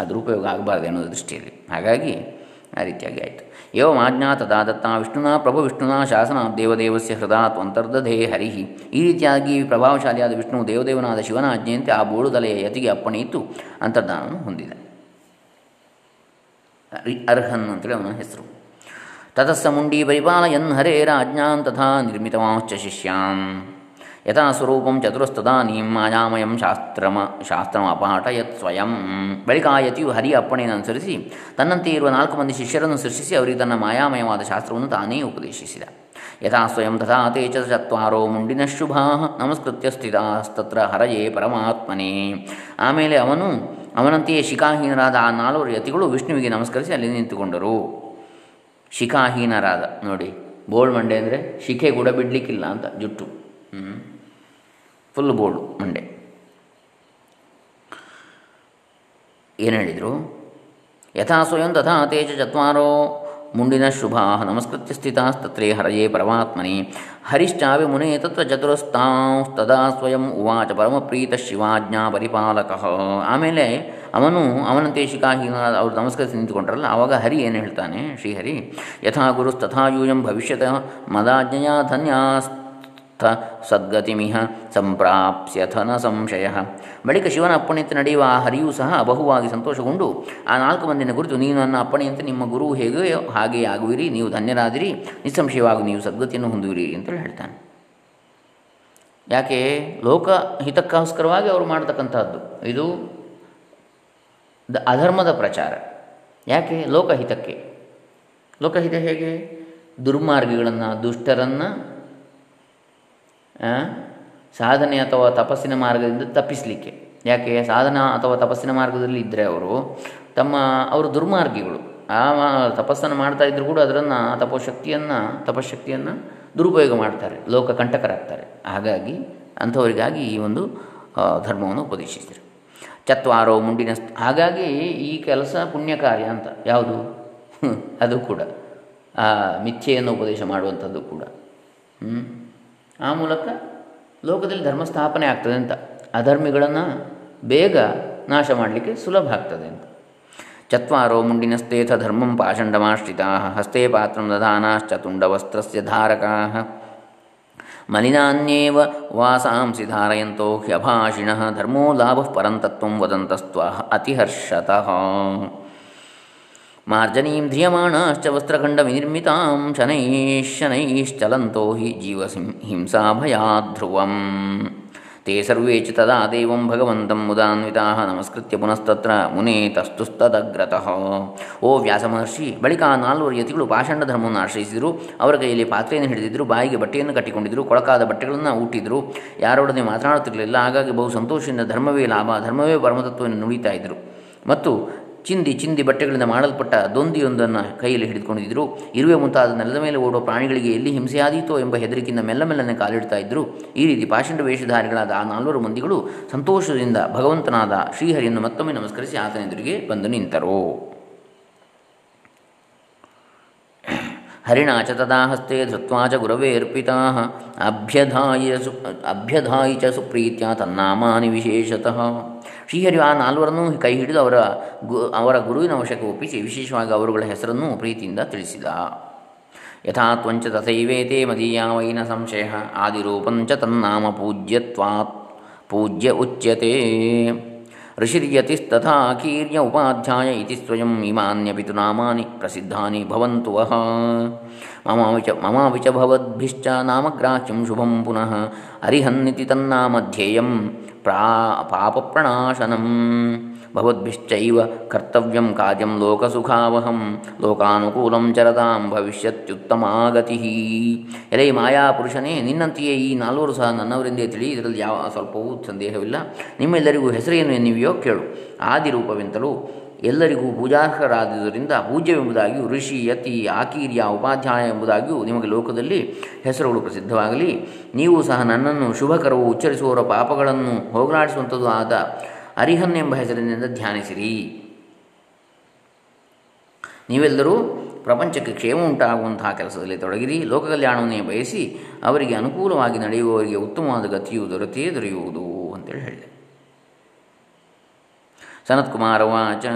ಆ ದುರುಪಯೋಗ ಆಗಬಾರ್ದು ಅನ್ನೋ ದೃಷ್ಟಿಯಲ್ಲಿ. ಹಾಗಾಗಿ ಆ ರೀತಿಯಾಗಿ ಆಯಿತು. ಏವಂ ಆಜ್ಞಾತದಾದತ್ತ ವಿಷ್ಣುನ ಪ್ರಭು ವಿಷ್ಣುನ ಶಾಸನ ದೇವದೇವಸ್ಯ ಹೃದಯ ಅಂತರ್ಧೇ ಹರಿಹಿ ಈ ರೀತಿಯಾಗಿ ಪ್ರಭಾವಶಾಲಿಯಾದ ವಿಷ್ಣು ದೇವದೇವನಾದ ಶಿವನ ಆಜ್ಞೆಯಂತೆ ಆ ಬೋಳುದಲೆಯ ಯತಿಗೆ ಅಪ್ಪಣೆ ಇತ್ತು ಅಂತರ್ಧಾನವನ್ನು ಹೊಂದಿದೆ. ಅರ್ಹನ್ ಅಂತೇಳಿ ಅವನ ಹೆಸರು. ತತಸ್ಸ ಮುಂಡಿ ಪರಿಪಾಲಯನ್ ಹರೇರಾಜ್ಞಾಂ ತಥಾ ನಿರ್ಮಿತವಾಂಶ್ಚ ಶಿಷ್ಯಾನ್. ಯಥಾ ಸ್ವರೂಪಂ ಚತುರಸ್ತದಾನೀಂ ಮಾಯಾಮಯಂ ಶಾಸ್ತ್ರಮ ಶಾಸ್ತ್ರಮಪಾಠಯತ್ ಸ್ವಯಂ ಬಳಿಕ ಆ ಯತಿಯು ಹರಿಯ ಅಪ್ಪಣೆಯನ್ನು ಅನುಸರಿಸಿ ತನ್ನಂತೆ ಇರುವ ನಾಲ್ಕು ಮಂದಿ ಶಿಷ್ಯರನ್ನು ಸೃಷ್ಟಿಸಿ ಅವರಿಗೆ ತನ್ನ ಮಾಯಾಮಯವಾದ ಶಾಸ್ತ್ರವನ್ನು ತಾನೇ ಉಪದೇಶಿಸಿದ. ಯಥಾ ಸ್ವಯಂ ತಥಾ ತೇ ಚತ್ವಾರೋ ಮುಂಡಿನ ಶುಭಾ ನಮಸ್ಕೃತ್ಯ ಸ್ಥಿತಾಸ್ತತ್ರ ಹರಯೇ ಪರಮಾತ್ಮನೇ. ಆಮೇಲೆ ಅವನು, ಅವನಂತೆಯೇ ಶಿಖಾಹೀನರಾದ ಆ ನಾಲ್ವರು ಯತಿಗಳು ವಿಷ್ಣುವಿಗೆ ನಮಸ್ಕರಿಸಿ ಅಲ್ಲಿ ನಿಂತುಕೊಂಡರು. ಶಿಖಾಹೀನರಾದ, ನೋಡಿ ಬೋಳ್ ಮಂಡೆ ಅಂದರೆ ಶಿಖೆ ಕೂಡ ಬಿಡಲಿಕ್ಕಿಲ್ಲ ಅಂತ ಜುಟ್ಟು. ಹ್ಞೂ ಫುಲ್ ಬೋರ್ಡು ಮಂಡೆ ಏನು ಹೇಳಿದರು? ಯಥಾ ಸ್ವಯಂ ತಥಾ ತೇಜ ಚತ್ವಾರೋ ಮುಂಡಿನ ಶುಭಾ ನಮಸ್ಕೃತ್ಯ ಸ್ಥಿತಾಸ್ತತ್ರೇ ಹರಯೇ ಪರಮಾತ್ಮನೆ. ಹರಿಶ್ಚಾವಿ ಮುನೆ ತತ್ರ ಚತುರಸ್ತಾಂಸ್ತದಾ ಸ್ವಯಂ ಉವಾಚ ಪರಮಪ್ರೀತ ಶಿವಾಜ್ಞಾ ಪರಿಪಾಲಕ. ಆಮೇಲೆ ಅವನು ಅವನಂತೆ ಶಿಖಾಹೀನ ಅವರು ನಮಸ್ಕರಿಸಿ ನಿಂತುಕೊಂಡ್ರಲ್ಲ ಆವಾಗ ಹರಿ ಏನು ಹೇಳ್ತಾನೆ ಶ್ರೀಹರಿ? ಯಥಾ ಗುರುಸ್ತಥಾ ಯೂಯಂ ಭವಿಷ್ಯತ ಮದಾಜ್ಞೆಯ ಧನ್ಯಾಸ್ ಸದ್ಗತಿಮಿಹ ಸಂಪ್ರಾಪ್ಸ್ಯಥನ ಸಂಶಯ. ಬಳಿಕ ಶಿವನ ಅಪ್ಪಣೆಯಂತೆ ನಡೆಯುವ ಆ ಹರಿಯೂ ಸಹ ಬಹುವಾಗಿ ಸಂತೋಷಗೊಂಡು, ಆ ನಾಲ್ಕು ಮಂದಿನ ಕುರಿತು ನೀನು ನನ್ನ ಅಪ್ಪಣೆಯಂತೆ ನಿಮ್ಮ ಗುರು ಹೇಗೆ ಹಾಗೆ ಆಗುವಿರಿ, ನೀವು ಧನ್ಯರಾದಿರಿ, ನಿಸ್ಸಂಶಯವಾಗಿ ನೀವು ಸದ್ಗತಿಯನ್ನು ಹೊಂದುವಿರಿ ಅಂತೇಳಿ ಹೇಳ್ತಾನೆ. ಯಾಕೆ? ಲೋಕ ಹಿತಕ್ಕೋಸ್ಕರವಾಗಿ ಅವರು ಮಾಡತಕ್ಕಂಥದ್ದು ಇದು ದ ಅಧರ್ಮದ ಪ್ರಚಾರ. ಯಾಕೆ? ಲೋಕಹಿತಕ್ಕೆ. ಲೋಕಹಿತ ಹೇಗೆ? ದುರ್ಮಾರ್ಗಿಗಳನ್ನು, ದುಷ್ಟರನ್ನು ಸಾಧನೆ ಅಥವಾ ತಪಸ್ಸಿನ ಮಾರ್ಗದಿಂದ ತಪ್ಪಿಸಲಿಕ್ಕೆ. ಯಾಕೆ? ಸಾಧನ ಅಥವಾ ತಪಸ್ಸಿನ ಮಾರ್ಗದಲ್ಲಿ ಇದ್ದರೆ ಅವರು ತಮ್ಮ, ಅವರು ದುರ್ಮಾರ್ಗಿಗಳು. ಆ ತಪಸ್ಸನ್ನು ಮಾಡ್ತಾ ಇದ್ದರೂ ಕೂಡ ಅದರನ್ನು, ತಪೋಶಕ್ತಿಯನ್ನು ತಪಶಕ್ತಿಯನ್ನು ದುರುಪಯೋಗ ಮಾಡ್ತಾರೆ. ಲೋಕ ಕಂಟಕರಾಗ್ತಾರೆ ಹಾಗಾಗಿ ಅಂಥವರಿಗಾಗಿ ಈ ಒಂದು ಧರ್ಮವನ್ನು ಉಪದೇಶಿಸಿದರು. ಚತ್ವಾರೋ ಮುಂಡಿನ ಹಾಗಾಗಿ ಈ ಕೆಲಸ ಪುಣ್ಯ ಕಾರ್ಯ ಅಂತ. ಯಾವುದು? ಅದು ಕೂಡ. ಆ, ಮಿಥ್ಯೆಯನ್ನು ಉಪದೇಶ ಮಾಡುವಂಥದ್ದು ಕೂಡ. ಹ್ಞೂ ಆ ಮೂಲಕ ಲೋಕದಲ್ಲಿ ಧರ್ಮ ಸ್ಥಾಪನೆ ಆಗ್ತದೆ ಅಂತ. ಅಧರ್ಮಿಗಳನ್ನು ಬೇಗ ನಾಶ ಮಾಡಲಿಕ್ಕೆ ಸುಲಭ ಆಗ್ತದೆ ಅಂತ. ಚತ್ವಾರೋ ಮುಂಡಿನಸ್ತೇಥ ಧರ್ಮಂ ಪಾಷಂಡಮಾಶ್ರಿತಾ ಹಸ್ತೆ ಪಾತ್ರಂ ದಧಾನಾಶ್ಚ ತುಂಡವಸ್ತ್ರಸ್ಯ ಧಾರಕಾ. ಮಲಿನಾನ್ಯೇವ ವಾಸಾಂಸಿ ಧಾರಯಂತೋ ಹ್ಯಭಾಷಿಣ, ಧರ್ಮೋ ಲಾಭ ಪರಂತತ್ವ ವದಂತಸ್ತ್ವ, ಅತಿಹರ್ಷತಃ. ಮಾರ್ಜನೀಂ ಧ್ರಿಯಮಾಣಾಶ್ಚ ವಸ್ತ್ರಖಂಡವಿನಿರ್ಮಿತಾಂ ಶನೈಶ್ಶನೈಶ್ಚಲಂತೋ ಹಿ ಜೀವಸಿಂ ಹಿಂಸಾಭಯಾಧ್ರುವಂ ತೇ ಸರ್ವೇ ಚ ತದಾ ದೇವಂ ಭಗವಂತಂ ಮುದಾನ್ವಿತಾ ನಮಸ್ಕೃತ್ಯ ಪುನಸ್ತತ್ರ ಮುನೇ ತಸ್ತುಸ್ತದಗ್ರತಃ ಓ ವ್ಯಾಸ ಮಹರ್ಷಿ ಬಳಿಕ ಆ ನಾಲ್ವರು ಯತಿಗಳು ಪಾಷಾಂಡ ಧರ್ಮವನ್ನು ಆಶ್ರಯಿಸಿದರು ಅವರ ಕೈಯಲ್ಲಿ ಪಾತ್ರೆಯನ್ನು ಹಿಡಿದಿದ್ದರು ಬಾಯಿಗೆ ಬಟ್ಟೆಯನ್ನು ಕಟ್ಟಿಕೊಂಡಿದ್ದರು ಕೊಳಕಾದ ಬಟ್ಟೆಗಳನ್ನು ಊಟಿದ್ರು. ಯಾರೊಡನೆ ಮಾತನಾಡುತ್ತಿರಲಿಲ್ಲ, ಹಾಗಾಗಿ ಬಹು ಸಂತೋಷದಿಂದ ಧರ್ಮವೇ ಲಾಭ, ಧರ್ಮವೇ ಪರಮತತ್ವವನ್ನು ನುಡಿತಾ ಇದ್ದರು ಮತ್ತು ಚಿಂದಿ ಚಿಂದಿ ಬಟ್ಟೆಗಳಿಂದ ಮಾಡಲ್ಪಟ್ಟ ದೊಂದಿಯೊಂದನ್ನು ಕೈಯಲ್ಲಿ ಹಿಡಿದುಕೊಂಡಿದ್ದರು ಇರುವೆ ಮುಂತಾದ ನೆಲದ ಮೇಲೆ ಓಡುವ ಪ್ರಾಣಿಗಳಿಗೆ ಎಲ್ಲಿ ಹಿಂಸೆಯಾದೀತೋ ಎಂಬ ಹೆದರಿಕೆಯಿಂದ ಮೆಲ್ಲ ಮೆಲ್ಲನೆ ಕಾಲಿಡ್ತಾ ಇದ್ದರು ಈ ರೀತಿ ಪಾಷಂಡ ವೇಷಧಾರಿಗಳಾದ ಆ ನಾಲ್ವರು ಮಂದಿಗಳು ಸಂತೋಷದಿಂದ ಭಗವಂತನಾದ ಶ್ರೀಹರಿಯನ್ನು ಮತ್ತೊಮ್ಮೆ ನಮಸ್ಕರಿಸಿ ಆತನ ಎದುರಿಗೆ ಬಂದು ನಿಂತರು. ಹರಿಣಾ ಚ ತದಾ ಹಸ್ತೆ ಧೃತ್ವಾ ಚ ಗುರವೇ ಅರ್ಪಿತಾ ಅಭ್ಯಧಾಯ ಅಭ್ಯಧಾಯಿ ಚ ಸುಪ್ರೀತ್ಯ ತನ್ನಾಮಾನಿ ವಿಶೇಷತಃ. ಶ್ರೀಹರಿಯು ಆ ನಾಲ್ವರನ್ನೂ ಕೈ ಹಿಡಿದು ಅವರ ಗು, ಅವರ ಗುರುವಿನ ವಶಕ್ಕೆ ಒಪ್ಪಿಸಿ ವಿಶೇಷವಾಗಿ ಅವರುಗಳ ಹೆಸರನ್ನು ಪ್ರೀತಿಯಿಂದ ತಿಳಿಸಿದ. ಯಥಾ ತ್ವಂಚ ತಥೈವೇತೆ ಮದೀಯ ವೈನ ಸಂಶಯ ಆದಿರೂಪಂಚ ತನ್ನಾಮ ಪೂಜ್ಯತ್ವಾತ್, ಪೂಜ್ಯ ಉಚ್ಯತೆ. ಋಷಿರ್ಯತಿಸ್ತಥಾ ಕೀರ್ಯ ಉಪಾಧ್ಯಾಯ ಇತಿ ಸ್ವಯಂ ಇಮಾನ್ಯಪಿ ತು ನಾಮಾನಿ ಪ್ರಸಿದ್ಧಾನಿ ಭವಂತು ವಹ ಮಮಾವಿಚ ಮಮಾವಿಚ ಭವದ್ಭಿಶ್ಚ ನಾಮಗ್ರಾಹ್ಯಂ ಶುಭಂ ಪುನಃ ಅರಿಹನ್ನಿತಿ ತನ್ನಾಮಧ್ಯೇಯಂ. ಪ್ರಾ ಪಾಪಪ್ರಣಾಶನಂ ಭವದ್ಭಿಶ್ಚೈವ ಕರ್ತವ್ಯಂ ಕಾರ್ಯಂ ಲೋಕಸುಖಾವಹಂ ಲೋಕಾನುಕೂಲಂ ಚರತಾಂ ಭವಿಷ್ಯತ್ಯುತ್ತಮಾಗತಿ ಎಲೆ ಮಾಯಾಪುರುಷನೇ, ನಿನ್ನಂತೆಯೇ ಈ ನಾಲ್ವರು ಸಹ ನನ್ನವರೆಂದೇ ತಿಳಿ ಇದರಲ್ಲಿ ಯಾವ ಸ್ವಲ್ಪವೂ ಸಂದೇಹವಿಲ್ಲ. ನಿಮ್ಮೆಲ್ಲರಿಗೂ ಹೆಸರೇನು ಎನ್ನಿವೆಯೋ ಕೇಳು. ಆದಿರೂಪವೆಂತಲೂ ಎಲ್ಲರಿಗೂ ಪೂಜಾರ್ಹರಾದುದರಿಂದ ಪೂಜ್ಯವೆಂಬುದಾಗಿಯೂ ಋಷಿ, ಯತಿ, ಆಕೀರ್ಯ, ಉಪಾಧ್ಯಾಯ ಎಂಬುದಾಗಿಯೂ ನಿಮಗೆ ಲೋಕದಲ್ಲಿ ಹೆಸರುಗಳು ಪ್ರಸಿದ್ಧವಾಗಲಿ. ನೀವು ಸಹ ನನ್ನನ್ನು ಶುಭಕರವು ಉಚ್ಚರಿಸುವವರ ಪಾಪಗಳನ್ನು ಹೋಗಲಾಡಿಸುವಂಥದ್ದು ಆದ ಅರಿಹನ್ ಎಂಬ ಹೆಸರಿನಿಂದ ಧ್ಯಾನಿಸಿರಿ. ನೀವೆಲ್ಲರೂ ಪ್ರಪಂಚಕ್ಕೆ ಕ್ಷೇಮ ಉಂಟಾಗುವಂತಹ ಕೆಲಸದಲ್ಲಿ ತೊಡಗಿರಿ. ಲೋಕ ಕಲ್ಯಾಣವನ್ನೇ ಬಯಸಿ ಅವರಿಗೆ ಅನುಕೂಲವಾಗಿ ನಡೆಯುವವರಿಗೆ ಉತ್ತಮವಾದ ಗತಿಯು ದೊರೆತೇ ದೊರೆಯುವುದು ಅಂತೇಳಿ ಹೇಳಿದೆ. ಸನತ್ಕುಮಾರ ವಾಚ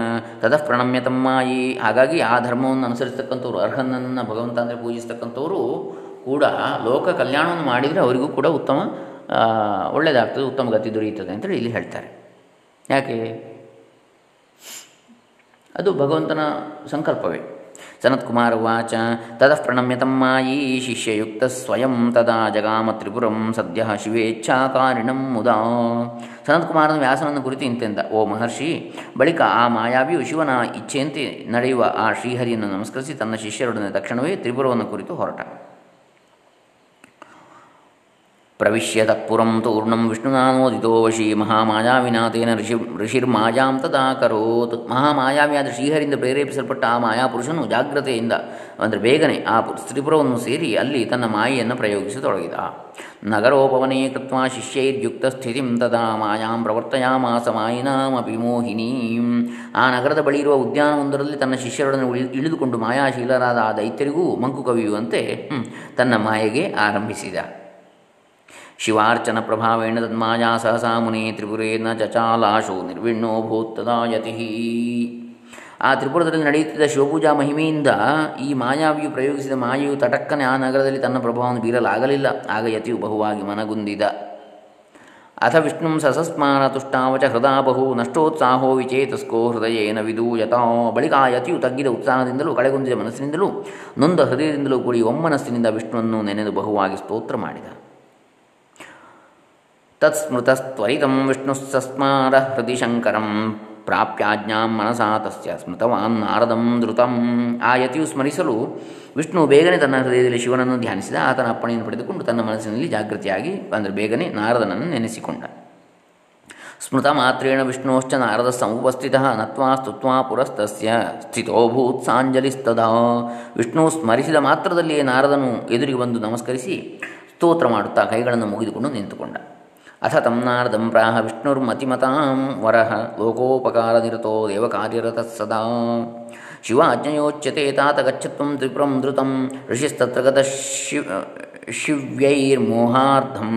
ತತಃ ಪ್ರಣಮ್ಯ ತಮ್ಮಾಯಿ ಹಾಗಾಗಿ ಆ ಧರ್ಮವನ್ನು ಅನುಸರಿಸ್ತಕ್ಕಂಥವ್ರು, ಅರ್ಹನನ್ನು ಭಗವಂತ ಅಂದರೆ ಪೂಜಿಸ್ತಕ್ಕಂಥವರು ಕೂಡ ಲೋಕ ಕಲ್ಯಾಣವನ್ನು ಮಾಡಿದರೆ ಅವರಿಗೂ ಕೂಡ ಉತ್ತಮ ಒಳ್ಳೆಯದಾಗ್ತದೆ ಉತ್ತಮ ಗತಿ ದೊರೆಯುತ್ತದೆ ಅಂತೇಳಿ ಇಲ್ಲಿ ಹೇಳ್ತಾರೆ. ಯಾಕೆ? ಅದು ಭಗವಂತನ ಸಂಕಲ್ಪವೇ. ಸನತ್ಕುಮಾರ ಉಚ ತತಃ ಪ್ರಣಮ್ಯ ತಮ್ಮಾಯಿ ಶಿಷ್ಯಯುಕ್ತ ಸ್ವಯಂ ತದಾ ಜಗಾಮ ತ್ರಿಪುರಂ ಸದ್ಯ ಶಿವೇಚ್ಛಾಕಾರಿಣಂ ಮುದಾ. ಸನತ್ಕುಮಾರನ ವ್ಯಾಸನನ್ನು ಕುರಿತು ಇಂತೆಂದ, ಓ ಮಹರ್ಷಿ, ಬಳಿಕ ಆ ಮಾಯಾವಿಯು ಶಿವನ ಇಚ್ಛೆಯಂತೆ ನಡೆಯುವ ಆ ಶ್ರೀಹರಿಯನ್ನು ನಮಸ್ಕರಿಸಿ ತನ್ನ ಶಿಷ್ಯರೊಡನೆ ತಕ್ಷಣವೇ ತ್ರಿಪುರವನ್ನು ಕುರಿತು ಹೊರಟ. ಪ್ರವಿಶ್ಯ ತತ್ಪುರಂ ತೂರ್ಣಂ ವಿಷ್ಣುನಾನೋದಿತೋ ವಶಿ ಮಹಾಮಾಯಾವಿನಾಥೇನ ಋಷಿ ಋಷಿರ್ಮಾಯಾಂ ತದಾಕರೋತ್. ಮಹಾಮಾಯಾವಿಯಾದ ಶ್ರೀಹರಿಂದ ಪ್ರೇರೇಪಿಸಲ್ಪಟ್ಟ ಆ ಮಾಯಾಪುರುಷನು ಜಾಗ್ರತೆಯಿಂದ ಅಂದರೆ ಬೇಗನೆ ಆ ತ್ರಿಪುರವನ್ನು ಸೇರಿ ಅಲ್ಲಿ ತನ್ನ ಮಾಯೆಯನ್ನು ಪ್ರಯೋಗಿಸತೊಡಗಿದ ನಗರೋಪವನೇ ಕೃತ್ವ ಶಿಷ್ಯೈರ್ಯುಕ್ತ ಸ್ಥಿತಿಂ ತದಾ ಮಾಯಾಂ ಪ್ರವರ್ತಯಾಮಾಸ ಮಾಯಿನಾಮಪಿ ಮೋಹಿನೀಂ. ಆ ನಗರದ ಬಳಿ ಇರುವ ಉದ್ಯಾನವೊಂದರಲ್ಲಿ ತನ್ನ ಶಿಷ್ಯರೊಡನೆ ಇಳಿದುಕೊಂಡು ಮಾಯಾಶೀಲರಾದ ಆ ದೈತ್ಯರಿಗೂ ಮಂಕು ಕವಿಯುವಂತೆ ತನ್ನ ಮಾಯೆಗೆ ಆರಂಭಿಸಿದ. ಶಿವಾರ್ಚನ ಪ್ರಭಾವೇಣ ತನ್ಮಾಯಾ ಸಹಸಾ ಮುನಿ ತ್ರಿಪುರೇನ ಚಚಾಲಾಶೋ ನಿರ್ವಿಣ್ಣೋ ಭೂತ್ತದಾಯತಿ. ಆ ತ್ರಿಪುರದಲ್ಲಿ ನಡೆಯುತ್ತಿದ್ದ ಶಿವಪೂಜಾ ಮಹಿಮೆಯಿಂದ ಈ ಮಾಯಾವಿಯು ಪ್ರಯೋಗಿಸಿದ ಮಾಯೆಯು ತಟಕ್ಕನೆ ಆ ನಗರದಲ್ಲಿ ತನ್ನ ಪ್ರಭಾವವನ್ನು ಬೀರಲಾಗಲಿಲ್ಲ. ಆಗ ಯತಿಯು ಬಹುವಾಗಿ ಮನಗುಂದಿದ. ಅಥ ವಿಷ್ಣು ಸಸಸ್ಮಾನ ತುಷ್ಟಾವಚ ಹೃದಾಬಹು ನಷ್ಟೋತ್ಸಾಹೋ ವಿಚೇತಸ್ಕೋ ಹೃದಯೇನ ಯಥೋ ಬಳಿಕ ಆ ಯತಿಯು ತಗ್ಗಿದ ಉತ್ಸಾಹದಿಂದಲೂ ಕಳೆಗುಂದಿದ ಮನಸ್ಸಿನಿಂದಲೂ, ನೊಂದ ಹೃದಯದಿಂದಲೂ ಕೂಡಿ ಒಮ್ಮನಸ್ಸಿನಿಂದ ವಿಷ್ಣುವನ್ನು ನೆನೆದು ಬಹುವಾಗಿ ಸ್ತೋತ್ರ ಮಾಡಿದ. ತತ್ಸ್ಮೃತಸ್ತ್ವರಿತಂ ವಿಷ್ಣುಸ್ಸಸ್ಮಾರ ಹೃದಯ ಶಂಕರಂ ಪ್ರಾಪ್ಯಾಜ್ಞಾ ಮನಸಾ ತಸ್ಯ ಸ್ಮೃತವಾನ್ ನಾರದಂ ಧೃತಂ ಆ ಯತಿಯು ಸ್ಮರಿಸಲು ವಿಷ್ಣು ಬೇಗನೆ ತನ್ನ ಹೃದಯದಲ್ಲಿ ಶಿವನನ್ನು ಧ್ಯಾನಿಸಿದ, ಆತನ ಅಪ್ಪಣೆಯನ್ನು ಪಡೆದುಕೊಂಡು ತನ್ನ ಮನಸ್ಸಿನಲ್ಲಿ ಜಾಗೃತಿಯಾಗಿ ಅಂದರೆ ಬೇಗನೆ ನಾರದನನ್ನು ನೆನೆಸಿಕೊಂಡ. ಸ್ಮೃತ ಮಾತ್ರೇಣ ವಿಷ್ಣೋಶ್ಚ ನಾರದ ಸಮುಪಸ್ಥಿತ ನತ್ವಾ ಸ್ತುತ್ವಾ ಪುರಸ್ತಸ್ಯ ಸ್ಥಿತೋಭೂತ್ ಸಾಂಜಲಿಸ್ತದ। ವಿಷ್ಣು ಸ್ಮರಿಸಿದ ಮಾತ್ರದಲ್ಲಿಯೇ ನಾರದನು ಎದುರಿಗೆ ಬಂದು ನಮಸ್ಕರಿಸಿ ಸ್ತೋತ್ರ ಮಾಡುತ್ತಾ ಕೈಗಳನ್ನು ಮುಗಿದುಕೊಂಡು ನಿಂತುಕೊಂಡ. ಅಥ ತಂ ಪ್ರಾಹ ವಿಷ್ಣುರ್ಮತಿಮತಾಂ ವರಹ ಲೋಕೋಪಕಾರನಿರತೋ ದೇವಕಾರ್ಯರತಃ ಸದಾ ಶಿವ ಆಜ್ಞಯೋಚ್ಯತೆ ತಾತ ಗಚ್ಚತ್ವಂ ತ್ರಿಪುರಂ ಧೃತಂ ಋಷಿಸ್ತತ್ರ ಗತ ಶಿವ ಶಿವ್ಯೈರ್ಮೋಹಾರ್ಧಂ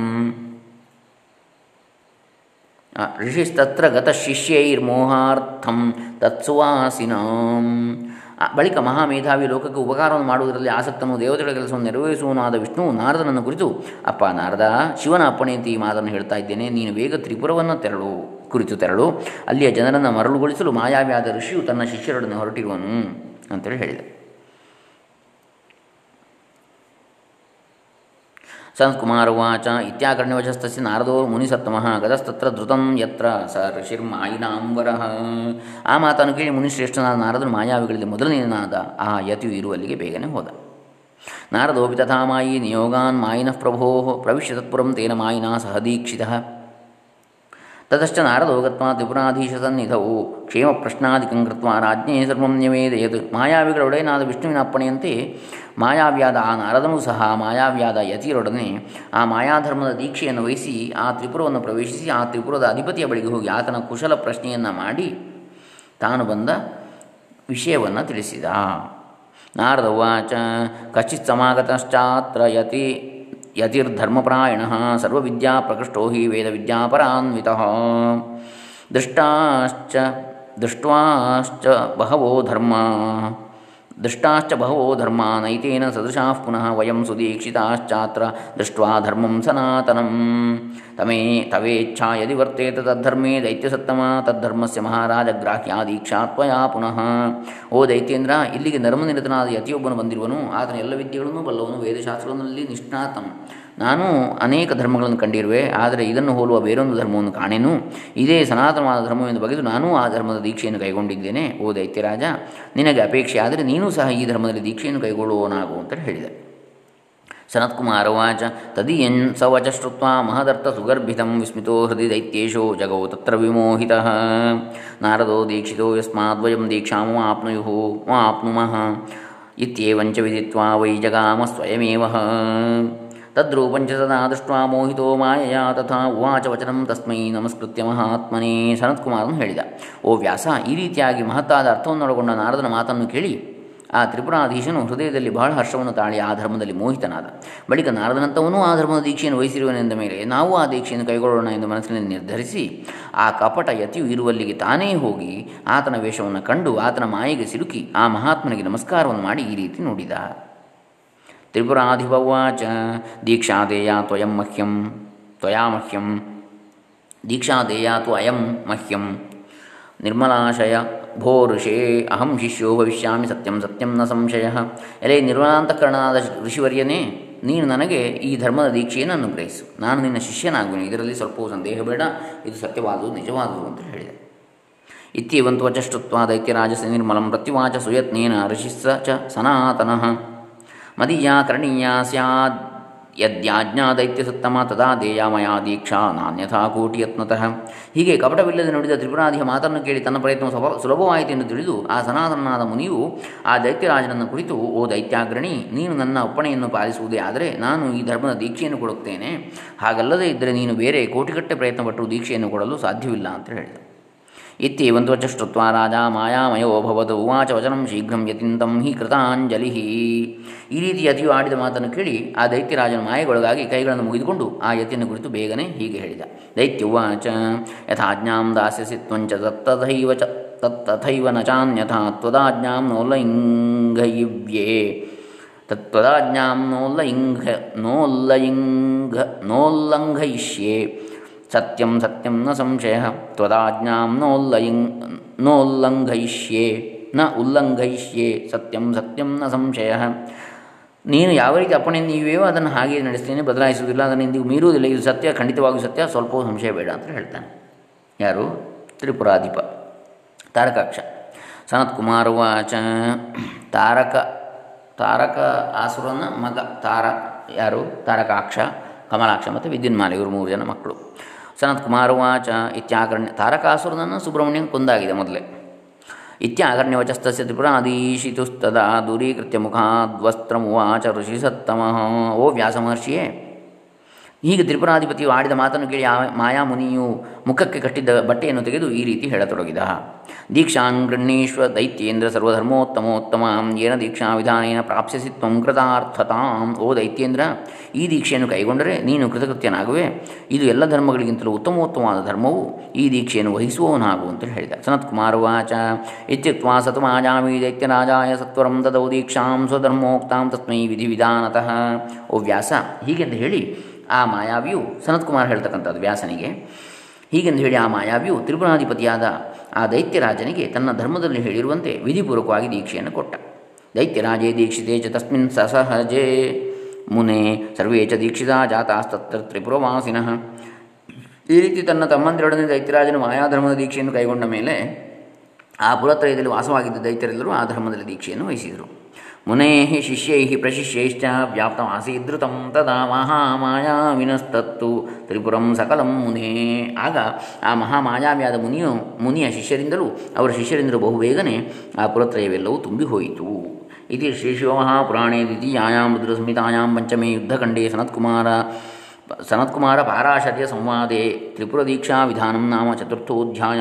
ಋಷಿಸ್ತತ್ರ ಗತ ಶಿಷ್ಯೈರ್ಮೋಹಾರ್ಥಂ ತತ್ಸುವಾಸಿನಾಂ ಬಳಿಕ ಮಹಾಮೇಧಾವಿ ಲೋಕಕ್ಕೆ ಉಪಕಾರವನ್ನು ಮಾಡುವುದರಲ್ಲಿ ಆಸಕ್ತನು ದೇವತೆಗಳ ಕೆಲಸವನ್ನು ನೆರವೇರಿಸುವನು ವಿಷ್ಣು ನಾರದನನ್ನು ಕುರಿತು, ಅಪ್ಪ ನಾರದ, ಶಿವನ ಅಪ್ಪಣೆಯಂತೆ ಈ ಮಾತನ್ನು ಹೇಳ್ತಾ ಇದ್ದೇನೆ, ನೀನು ಬೇಗ ತ್ರಿಪುರವನ್ನು ತೆರಳು, ಕುರಿತು ತೆರಳು, ಅಲ್ಲಿಯ ಜನರನ್ನು ಮರಳುಗೊಳಿಸಲು ಮಾಯಾವಿಯಾದ ಋಷಿಯು ತನ್ನ ಶಿಷ್ಯರೊಡನೆ ಹೊರಟಿರುವನು ಅಂತೇಳಿ ಹೇಳಿದೆ. ಸಂಸ್ಕುಮಾರುವಾಚ ಇತ್ಯಾಕರ್ಣ್ಯವಚಸ್ತಸ್ಯ ನಾರದೋ ಮುನಿಸತ್ತಮಃ ಗದಸ್ತತ್ರ ಧೃತಂ ಯತ್ರ ಸ ಋಷಿರ್ಮಾಯಿನಾಂಬರಃ ಆ ಮಾತನ್ನು ಕೇಳಿ ಮುನಿಶ್ರೇಷ್ಠನಾದ ನಾರದನು ಮಾಯಾವಿಗಳಲ್ಲಿ ಮೊದಲನೇನಾದ ಆ ಯತಿಯು ಇರುವಲ್ಲಿಗೆ ಬೇಗನೆ ಹೋದ. ನಾರದೋಪಿ ತಥಾ ಮಾಯಿ ನಿಯೋಗಾನ್ ಮಾಯಿನಃ ಪ್ರಭೋ ಪ್ರವಿಶ್ಯ ತತ್ಪುರಂ ತೇನ ಮಾಯಿನಾ ಸಹ ದೀಕ್ಷಿತಃ. ತತಶ್ಚ ನಾರದೋ ಗತ್ವಾ ತ್ರಿಪುರಾಧೀಶಸನ್ನಿಧವು ಕ್ಷೇಮ ಪ್ರಶ್ನಾದಿಕಂ ಕೃತ್ವ ರಾಜ್ಞೇ ಸರ್ವಂ ನ್ಯವೇದಯತ್ ಮಾಯಾವಿಗಳ ಒಡೆಯನಾದ ವಿಷ್ಣುವಿನ ಅಪ್ಪಣೆಯಂತೆ ಮಾಯಾವ್ಯಾದ ಆ ನಾರದನೂ ಸಹ ಮಾಯಾವ್ಯಾದ ಯತಿರೊಡನೆ ಆ ಮಾಯಾಧರ್ಮದ ದೀಕ್ಷೆಯನ್ನು ವಹಿಸಿ ಆ ತ್ರಿಪುರವನ್ನು ಪ್ರವೇಶಿಸಿ ಆ ತ್ರಿಪುರದ ಅಧಿಪತಿಯ ಬಳಿಗೆ ಹೋಗಿ ಆತನ ಕುಶಲ ಪ್ರಶ್ನೆಯನ್ನು ಮಾಡಿ ತಾನು ಬಂದ ವಿಷಯವನ್ನು ತಿಳಿಸಿದ. ನಾರದ ಉಚ ಕಶ್ಚಿತ್ ಸಮಾಗತಶ್ಚಾತ್ರ ಯತಿ ಯತಿರ್ಧರ್ಮಪರಾಯಣ ಸರ್ವವಿದ್ಯಾ ಪ್ರಕೃಷ್ಟೋ ಹಿ ವೇದವಿದ್ಯಾಪರಾನ್ವಿತ ದೃಷ್ಟಾಶ್ಚ ದೃಷ್ಟ್ವಾಶ್ಚ ಬಹವೋ ಧರ್ಮ ದೃಷ್ಟಾಶ್ಚ ಬಹವೋ ಧರ್ಮ ನೈತೇನ ಸದೃಶಾ ಪುನಃ ವಯಂ ಸುದೀಕ್ಷಿತಾಶ್ಚಾತ್ರ ದೃಷ್ಟ್ವಾ ಧರ್ಮಂ ಸನಾತನಂ. ತಮೇ ತವೇಚ್ಛಾ ಯದಿ ವರ್ತೇತ ತದ್ಧರ್ಮೇ ದೈತ್ಯಸತ್ತಮ, ತದ್ಧರ್ಮಸ್ಯ ಮಹಾರಾಜ ಗ್ರಾಹ್ಯ ದೀಕ್ಷಾ ತ್ವಯಾ ಪುನಃ. ಓ ದೈತ್ಯೇಂದ್ರ, ಇಲ್ಲಿಗೆ ಧರ್ಮನಿರತನಾದ ಯತಿಯೊಬ್ಬನು ಬಂದಿರುವನು, ಆತನ ಎಲ್ಲ ವಿದ್ಯೆಗಳನ್ನು ಬಲ್ಲವನು ವೇದಶಾಸ್ತ್ರದಲ್ಲಿ ನಿಷ್ಣಾತಂ. ನಾನು ಅನೇಕ ಧರ್ಮಗಳನ್ನು ಕಂಡಿರುವೆ, ಆದರೆ ಇದನ್ನು ಹೋಲುವ ಬೇರೊಂದು ಧರ್ಮವನ್ನು ಕಾಣೆನು. ಇದೇ ಸನಾತನವಾದ ಧರ್ಮವೆಂದು ಬಗೆದು ನಾನೂ ಆ ಧರ್ಮದ ದೀಕ್ಷೆಯನ್ನು ಕೈಗೊಂಡಿದ್ದೇನೆ. ಓ ದೈತ್ಯರಾಜ ನಿನಗೆ ಅಪೇಕ್ಷೆ ಆದರೆ ನೀನೂ ಸಹ ಈ ಧರ್ಮದಲ್ಲಿ ದೀಕ್ಷೆಯನ್ನು ಕೈಗೊಳ್ಳುವನಾಗು ಅಂತ ಹೇಳಿದೆ. ಸನತ್ಕುಮಾರ ವಾಚ ತದೀಯನ್ ಸ ವಚ ಶ್ರುತ್ವ ಮಹದರ್ಥ ಸುಗರ್ಭಿತಂ ವಿಸ್ಮಿತೋ ಹೃದಯ ದೈತ್ಯೇಶೋ ಜಗೋ ತತ್ರ ವಿಮೋಹಿತ. ನಾರದೋ ದೀಕ್ಷಿತೋ ಯಸ್ಮಾದ್ವಯಂ ದೀಕ್ಷಾಂ ಆಪ್ನುಯು ಆಪ್ನುಮಃ. ಇತ್ಯೇವಂಚ ವಿಧಿತ್ವಾ ವೈ ಜಗಾಮ ಸ್ವಯಮೇವ. ತದಾ ದೃಷ್ಟ್ವಾ ಮೋಹಿತೋ ತಥಾ ಉವಾಚ ವಚನಂ ತಸ್ಮೈ ನಮಸ್ಕೃತ್ಯ ಮಹಾತ್ಮನೇ ಸನತ್ಕುಮಾರನು ಹೇಳಿದ. ಓ ವ್ಯಾಸ, ಈ ರೀತಿಯಾಗಿ ಮಹತ್ತಾದ ಅರ್ಥವನ್ನೊಳಗೊಂಡ ನಾರದನ ಮಾತನ್ನು ಕೇಳಿ. ಆ ತ್ರಿಪುರಾಧೀಶನು ಹೃದಯದಲ್ಲಿ ಬಹಳ ಹರ್ಷವನ್ನು ತಾಳಿ ಆ ಧರ್ಮದಲ್ಲಿ ಮೋಹಿತನಾದ. ಬಳಿಕ ನಾರದನಂತವನೂ ಆ ಧರ್ಮದ ದೀಕ್ಷೆಯನ್ನು ವಹಿಸಿರುವನೆಂದ ಮೇಲೆ, ನಾವು ಆ ದೀಕ್ಷೆಯನ್ನು ಕೈಗೊಳ್ಳೋಣ ಎಂದು ಮನಸ್ಸಿನಲ್ಲಿ ನಿರ್ಧರಿಸಿ, ಆ ಕಪಟ ಯತಿಯು ಇರುವಲ್ಲಿಗೆ ತಾನೇ ಹೋಗಿ ಆತನ ವೇಷವನ್ನು ಕಂಡು ಆತನ ಮಾಯೆಗೆ ಸಿಲುಕಿ ಆ ಮಹಾತ್ಮನಿಗೆ ನಮಸ್ಕಾರವನ್ನು ಮಾಡಿ ಈ ರೀತಿ ನುಡಿದ. ತ್ರಿಪುರಾಧಿಪವಾಚ ದೀಕ್ಷಾದೇಯ ತ್ವಯಂ ಮಹ್ಯಂ ತ್ವಯಾ ಮಹ್ಯಂ ದೀಕ್ಷಾದೇಯ ತು ಅಯಂ ಮಹ್ಯಂ ನಿರ್ಮಲಾಶಯ ಭೋ ಋಷೇ ಅಹಂ ಶಿಷ್ಯೋ ಭವಿಷ್ಯಾಮಿ ಸತ್ಯಂ ಸತ್ಯಂ ನ ಸಂಶಯ ಎಲೆ ನಿರ್ಮಲಾಂತಕರಣನಾದ ಋಷಿವರ್ಯನೇ ನೀನು ನನಗೆ ಈ ಧರ್ಮದ ದೀಕ್ಷೆಯನ್ನು ಅನುಗ್ರಹಿಸು. ನಾನು ನಿನ್ನ ಶಿಷ್ಯನಾಗುವೆನು. ಇದರಲ್ಲಿ ಸ್ವಲ್ಪವೂ ಸಂದೇಹ ಬೇಡ. ಇದು ಸತ್ಯವಾದುದು ನಿಜವಾದುದು ಅಂತ ಹೇಳಿದೆ. ಇತ್ಯವಂತು ವಚಷ್ಟುತ್ವ ದೈತ್ಯರಾಜಸ ನಿರ್ಮಲಂ ಪ್ರತ್ಯುವಾಚ ಸುಯತ್ನೇನ ಋಷಿಸ್ಸ ಚ ಸನಾತನಃ. ಮದೀಯ ಕರಣೀಯ ಸ್ಯಾದ್ ಯದ್ಯಾಜ್ಞಾ ದೈತ್ಯಸತ್ತಮ ತದಾ ದೇಯ ದೀಕ್ಷಾ ನಾನ್ಯಥಾ ಕೋಟಿಯತ್ನತಃ. ಹೀಗೆ ಕಪಟವಿಲ್ಲದೆ ನುಡಿದ ತ್ರಿಪುರಾಧಿಯ ಮಾತನ್ನು ಕೇಳಿ ತನ್ನ ಪ್ರಯತ್ನ ಸಫ ಸುಲಭವಾಯಿತು ಎಂದು ತಿಳಿದು ಆ ಸನಾತನನಾದ ಮುನಿಯು ಆ ದೈತ್ಯರಾಜನನ್ನು ಕುರಿತು, ಓ ದೈತ್ಯಾಗ್ರಣಿ, ನೀನು ನನ್ನ ಒಪ್ಪಣೆಯನ್ನು ಪಾಲಿಸುವುದೇ ಆದರೆ ನಾನು ಈ ಧರ್ಮದ ದೀಕ್ಷೆಯನ್ನು ಕೊಡುತ್ತೇನೆ. ಹಾಗಲ್ಲದೆ ಇದ್ದರೆ ನೀನು ಬೇರೆ ಕೋಟಿಗಟ್ಟೆ ಪ್ರಯತ್ನಪಟ್ಟು ದೀಕ್ಷೆಯನ್ನು ಕೊಡಲು ಸಾಧ್ಯವಿಲ್ಲ ಅಂತ ಹೇಳಿದ. ಇತ್ಯವಂತು ವಚಶ್ರುತ್ವ ರಾಜ ಮಾಯಾಮಯೋಭವದು ಉವಾಚ ವಚನಂ ಶೀಘ್ರಂ ಯತಿಂತಂ ಹಿ ಕೃತಾಂಜಲಿ ಈ ರೀತಿ ಯತಿಯು ಆಡಿದ ಮಾತನ್ನು ಕೇಳಿ ಆ ದೈತ್ಯರಾಜನ ಮಾಯೆಗೊಳಗಾಗಿ ಕೈಗಳನ್ನು ಮುಗಿದುಕೊಂಡು ಆ ಯತಿಯನ್ನು ಕುರಿತು ಬೇಗನೆ ಹೀಗೆ ಹೇಳಿದ. ದೈತ್ಯುವಾಚ ಯಥಾಜ್ಞಾಂ ದಾಸ್ಯಸಿ ತ್ವಂಚ ತತ್ತಥೈವ ಚ ತತ್ತಥೈವ ನ ಚಾನ್ಯಥಾ ತ್ವದಾಜ್ಞಾಂ ನೋಲ್ಲೈಂಗಯಿವ್ಯೇ ತತ್ವದಾಜ್ಞಾಂ ನೋಲ್ಲೈಂಘ ನೋಲ್ಲೈಂಘ ನೋಲ್ಲಂಘಯಿಷ್ಯೆ. ಸತ್ಯಂ ಸತ್ಯಂ ನ ಸಂಶಯ ತ್ವದಾಜ್ಞಾಂ ನೋಲ್ಲಯಿಂ, ನೋಲ್ಲಂಘಯಿಷ್ಯೆ, ನ ಉಲ್ಲಂಘಯಿಷ್ಯೆ ಸತ್ಯಂ ಸತ್ಯಂ ನ ಸಂಶಯ. ನೀನು ಯಾವ ರೀತಿ ಅಪ್ಪಣೆ ನೀವೇವೋ ಅದನ್ನು ಹಾಗೆ ನಡೆಸ್ತೇನೆ, ಬದಲಾಯಿಸುವುದಿಲ್ಲ, ಅದನ್ನು ಇಂದಿಗೂ ಮೀರುವುದಿಲ್ಲ, ಇದು ಸತ್ಯ, ಖಂಡಿತವಾಗಿಯೂ ಸತ್ಯ ಸ್ವಲ್ಪ ಸಂಶಯ ಬೇಡ ಅಂತ ಹೇಳ್ತಾನೆ. ಯಾರು? ತ್ರಿಪುರಾಧಿಪ, ತಾರಕಾಕ್ಷ. ಸನತ್ ಕುಮಾರ್ ವಾಚ. ತಾರಕ ತಾರಕ ಆಸುರನ ಮಗ, ತಾರ, ಯಾರು? ತಾರಕಾಕ್ಷ, ಕಮಲಾಕ್ಷ ಮತ್ತು ವಿದ್ಯುನ್ಮಾಲೆ, ಇವರು ಮೂರು ಜನ ಮಕ್ಕಳು. ಸನತ್ಕುಮಾರ ವಾಚ ಇತ್ಯಾಕರ್ಣ್ಯ ತಾರಕಾಸುರನನ್ನು ಸುಬ್ರಹ್ಮಣ್ಯಂ ಕುಂದಾಗಿದೆ ಮೊದಲೇ. ಇತ್ಯಾಕರ್ಣ್ಯವಚಸ್ತಸ್ಯ ತ್ರಿಪುರಾಧೀಶಿತುಸ್ತದಾ ದೂರೀಕೃತ್ಯ ಮುಖಾದ್ವಸ್ತ್ರಮುವಾಚ ಋಷಿ ಸತ್ತಮಃ. ಓ ವ್ಯಾಸ ಮಹರ್ಷಿಯೇ ಹೀಗೆ ತ್ರಿಪುರಾಧಿಪತಿಯು ಆಡಿದ ಮಾತನ್ನು ಕೇಳಿ ಆ ಮಾಯಾಮುನಿಯು ಮುಖಕ್ಕೆ ಕಟ್ಟಿದ್ದ ಬಟ್ಟೆಯನ್ನು ತೆಗೆದು ಈ ರೀತಿ ಹೇಳತೊಡಗಿದ. ದೀಕ್ಷಾಂ ಗೃಹೀಶ್ವ ದೈತ್ಯೇಂದ್ರ ಸರ್ವಧರ್ಮೋತ್ತಮೋತ್ತಮ ಏನ ದೀಕ್ಷಾ ವಿಧಾನೇನ ಪ್ರಾಪ್ಸ್ಯಸಿ ತ್ವಂ ಕೃತಾರ್ಥತಾಂ. ಓ ದೈತ್ಯೇಂದ್ರ, ಈ ದೀಕ್ಷೆಯನ್ನು ಕೈಗೊಂಡರೆ ನೀನು ಕೃತಕೃತ್ಯನಾಗುವೆ. ಇದು ಎಲ್ಲ ಧರ್ಮಗಳಿಗಿಂತಲೂ ಉತ್ತಮೋತ್ತಮವಾದ ಧರ್ಮವು. ಈ ದೀಕ್ಷೆಯನ್ನು ವಹಿಸುವವನಾಗು ಅಂತ ಹೇಳಿದ. ಸನತ್ಕುಮಾರ ವಾಚ ಇತ್ಯುಕ್ತ ಸತಮಾಜಾಮಿ ದೈತ್ಯರಾಜಾಯ ಸತ್ವರಂ ದದೌ ದೀಕ್ಷಾಂ ಸ್ವಧರ್ಮೋಕ್ತಾಂ ತಸ್ಮೈ ವಿಧಿವಿಧಾನತಃ. ಓ ವ್ಯಾಸ ಹೀಗೆಂದು ಹೇಳಿ ಆ ಮಾಯಾವಿಯು ಸನತ್ಕುಮಾರ್ ಹೇಳ್ತಕ್ಕಂಥದ್ದು ವ್ಯಾಸನಿಗೆ. ಹೀಗೆಂದು ಹೇಳಿ ಆ ಮಾಯಾವಿಯು ತ್ರಿಪುರಾಧಿಪತಿಯಾದ ಆ ದೈತ್ಯರಾಜನಿಗೆ ತನ್ನ ಧರ್ಮದಲ್ಲಿ ಹೇಳಿರುವಂತೆ ವಿಧಿಪೂರ್ವಕವಾಗಿ ದೀಕ್ಷೆಯನ್ನು ಕೊಟ್ಟ. ದೈತ್ಯರಾಜೇ ದೀಕ್ಷಿತೆ ಚ ತಸ್ಮಿನ್ ಸಸಹಜೇ ಮುನೆ ಸರ್ವೇ ಚ ದೀಕ್ಷಿತ ಜಾತಾಸ್ತತ್ರ ತ್ರಿಪುರವಾಸಿನಃ. ಈ ರೀತಿ ತನ್ನ ತಮ್ಮಂದಿರೊಡನೆ ದೈತ್ಯರಾಜನು ಮಾಯಾಧರ್ಮದ ದೀಕ್ಷೆಯನ್ನು ಕೈಗೊಂಡ ಮೇಲೆ ಆ ಪುರತ್ರಯದಲ್ಲಿ ವಾಸವಾಗಿದ್ದ ದೈತ್ಯರೆಲ್ಲರೂ ಆ ಧರ್ಮದಲ್ಲಿ ದೀಕ್ಷೆಯನ್ನು ವಹಿಸಿದರು. ಮುನೇ ಶಿಷ್ಯೈ ಪ್ರಶಿಷ್ಯೈಶ್ಚ ವ್ಯಾಪ್ತಮಾಸೀದೃತಂ ತದಾ ಮಹಾಮಾಯಾವಿನಸ್ತತ್ತು ತ್ರಿಪುರಂ ಸಕಲಂ ಮುನೇ. ಆಗ ಆ ಮಹಾಮಾಯಾವ್ಯಾದ ಮುನಿಯು, ಮುನಿಯ ಶಿಷ್ಯರಿಂದಲೂ ಅವರ ಶಿಷ್ಯರಿಂದಲೂ ಬಹುಬೇಗನೆ ಆ ಪುರತ್ರಯವೆಲ್ಲವೂ ತುಂಬಿ ಹೋಯಿತು ಇತಿ ಶ್ರೀ ಶಿವಮಹಾಪುರಾಣೇ ದ್ವಿತೀಯಾಂ ರುದ್ರಸಂಹಿತಾಯಾಂ ಪಂಚಮೇ ಯುದ್ಧಖಂಡೇ ಸನತ್ಕುಮಾರ ಪಾರಾಶರ್ಯ ಸಂವಾದೇ ತ್ರಿಪುರ ದೀಕ್ಷಾ ವಿಧಾನಂ ನಾಮ ಚತುರ್ಥೋಧ್ಯಾಯ.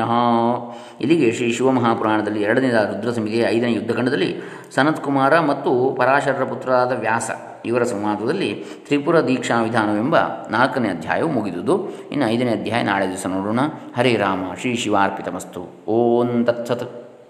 ಇಲ್ಲಿಗೆ ಶ್ರೀ ಶಿವಮಹಾಪುರಾಣದಲ್ಲಿ ಎರಡನೇದ ರುದ್ರ ಸಂಹಿತೆಯ ಐದನೇ ಯುದ್ಧಖಂಡದಲ್ಲಿ ಸನತ್ಕುಮಾರ ಮತ್ತು ಪರಾಶರರ ಪುತ್ರರಾದ ವ್ಯಾಸ ಇವರ ಸಂವಾದದಲ್ಲಿ ತ್ರಿಪುರ ದೀಕ್ಷಾ ವಿಧಾನವೆಂಬ ನಾಲ್ಕನೇ ಅಧ್ಯಾಯವು ಮುಗಿದುದು. ಇನ್ನು ಐದನೇ ಅಧ್ಯಾಯ ನಾಳೆ ದಿವಸ ನೋಡೋಣ. ಹರೇ ರಾಮ, ಶ್ರೀ ಶಿವಾರ್ಪಿತಮಸ್ತು. ಓಂ ತತ್ಸತ್.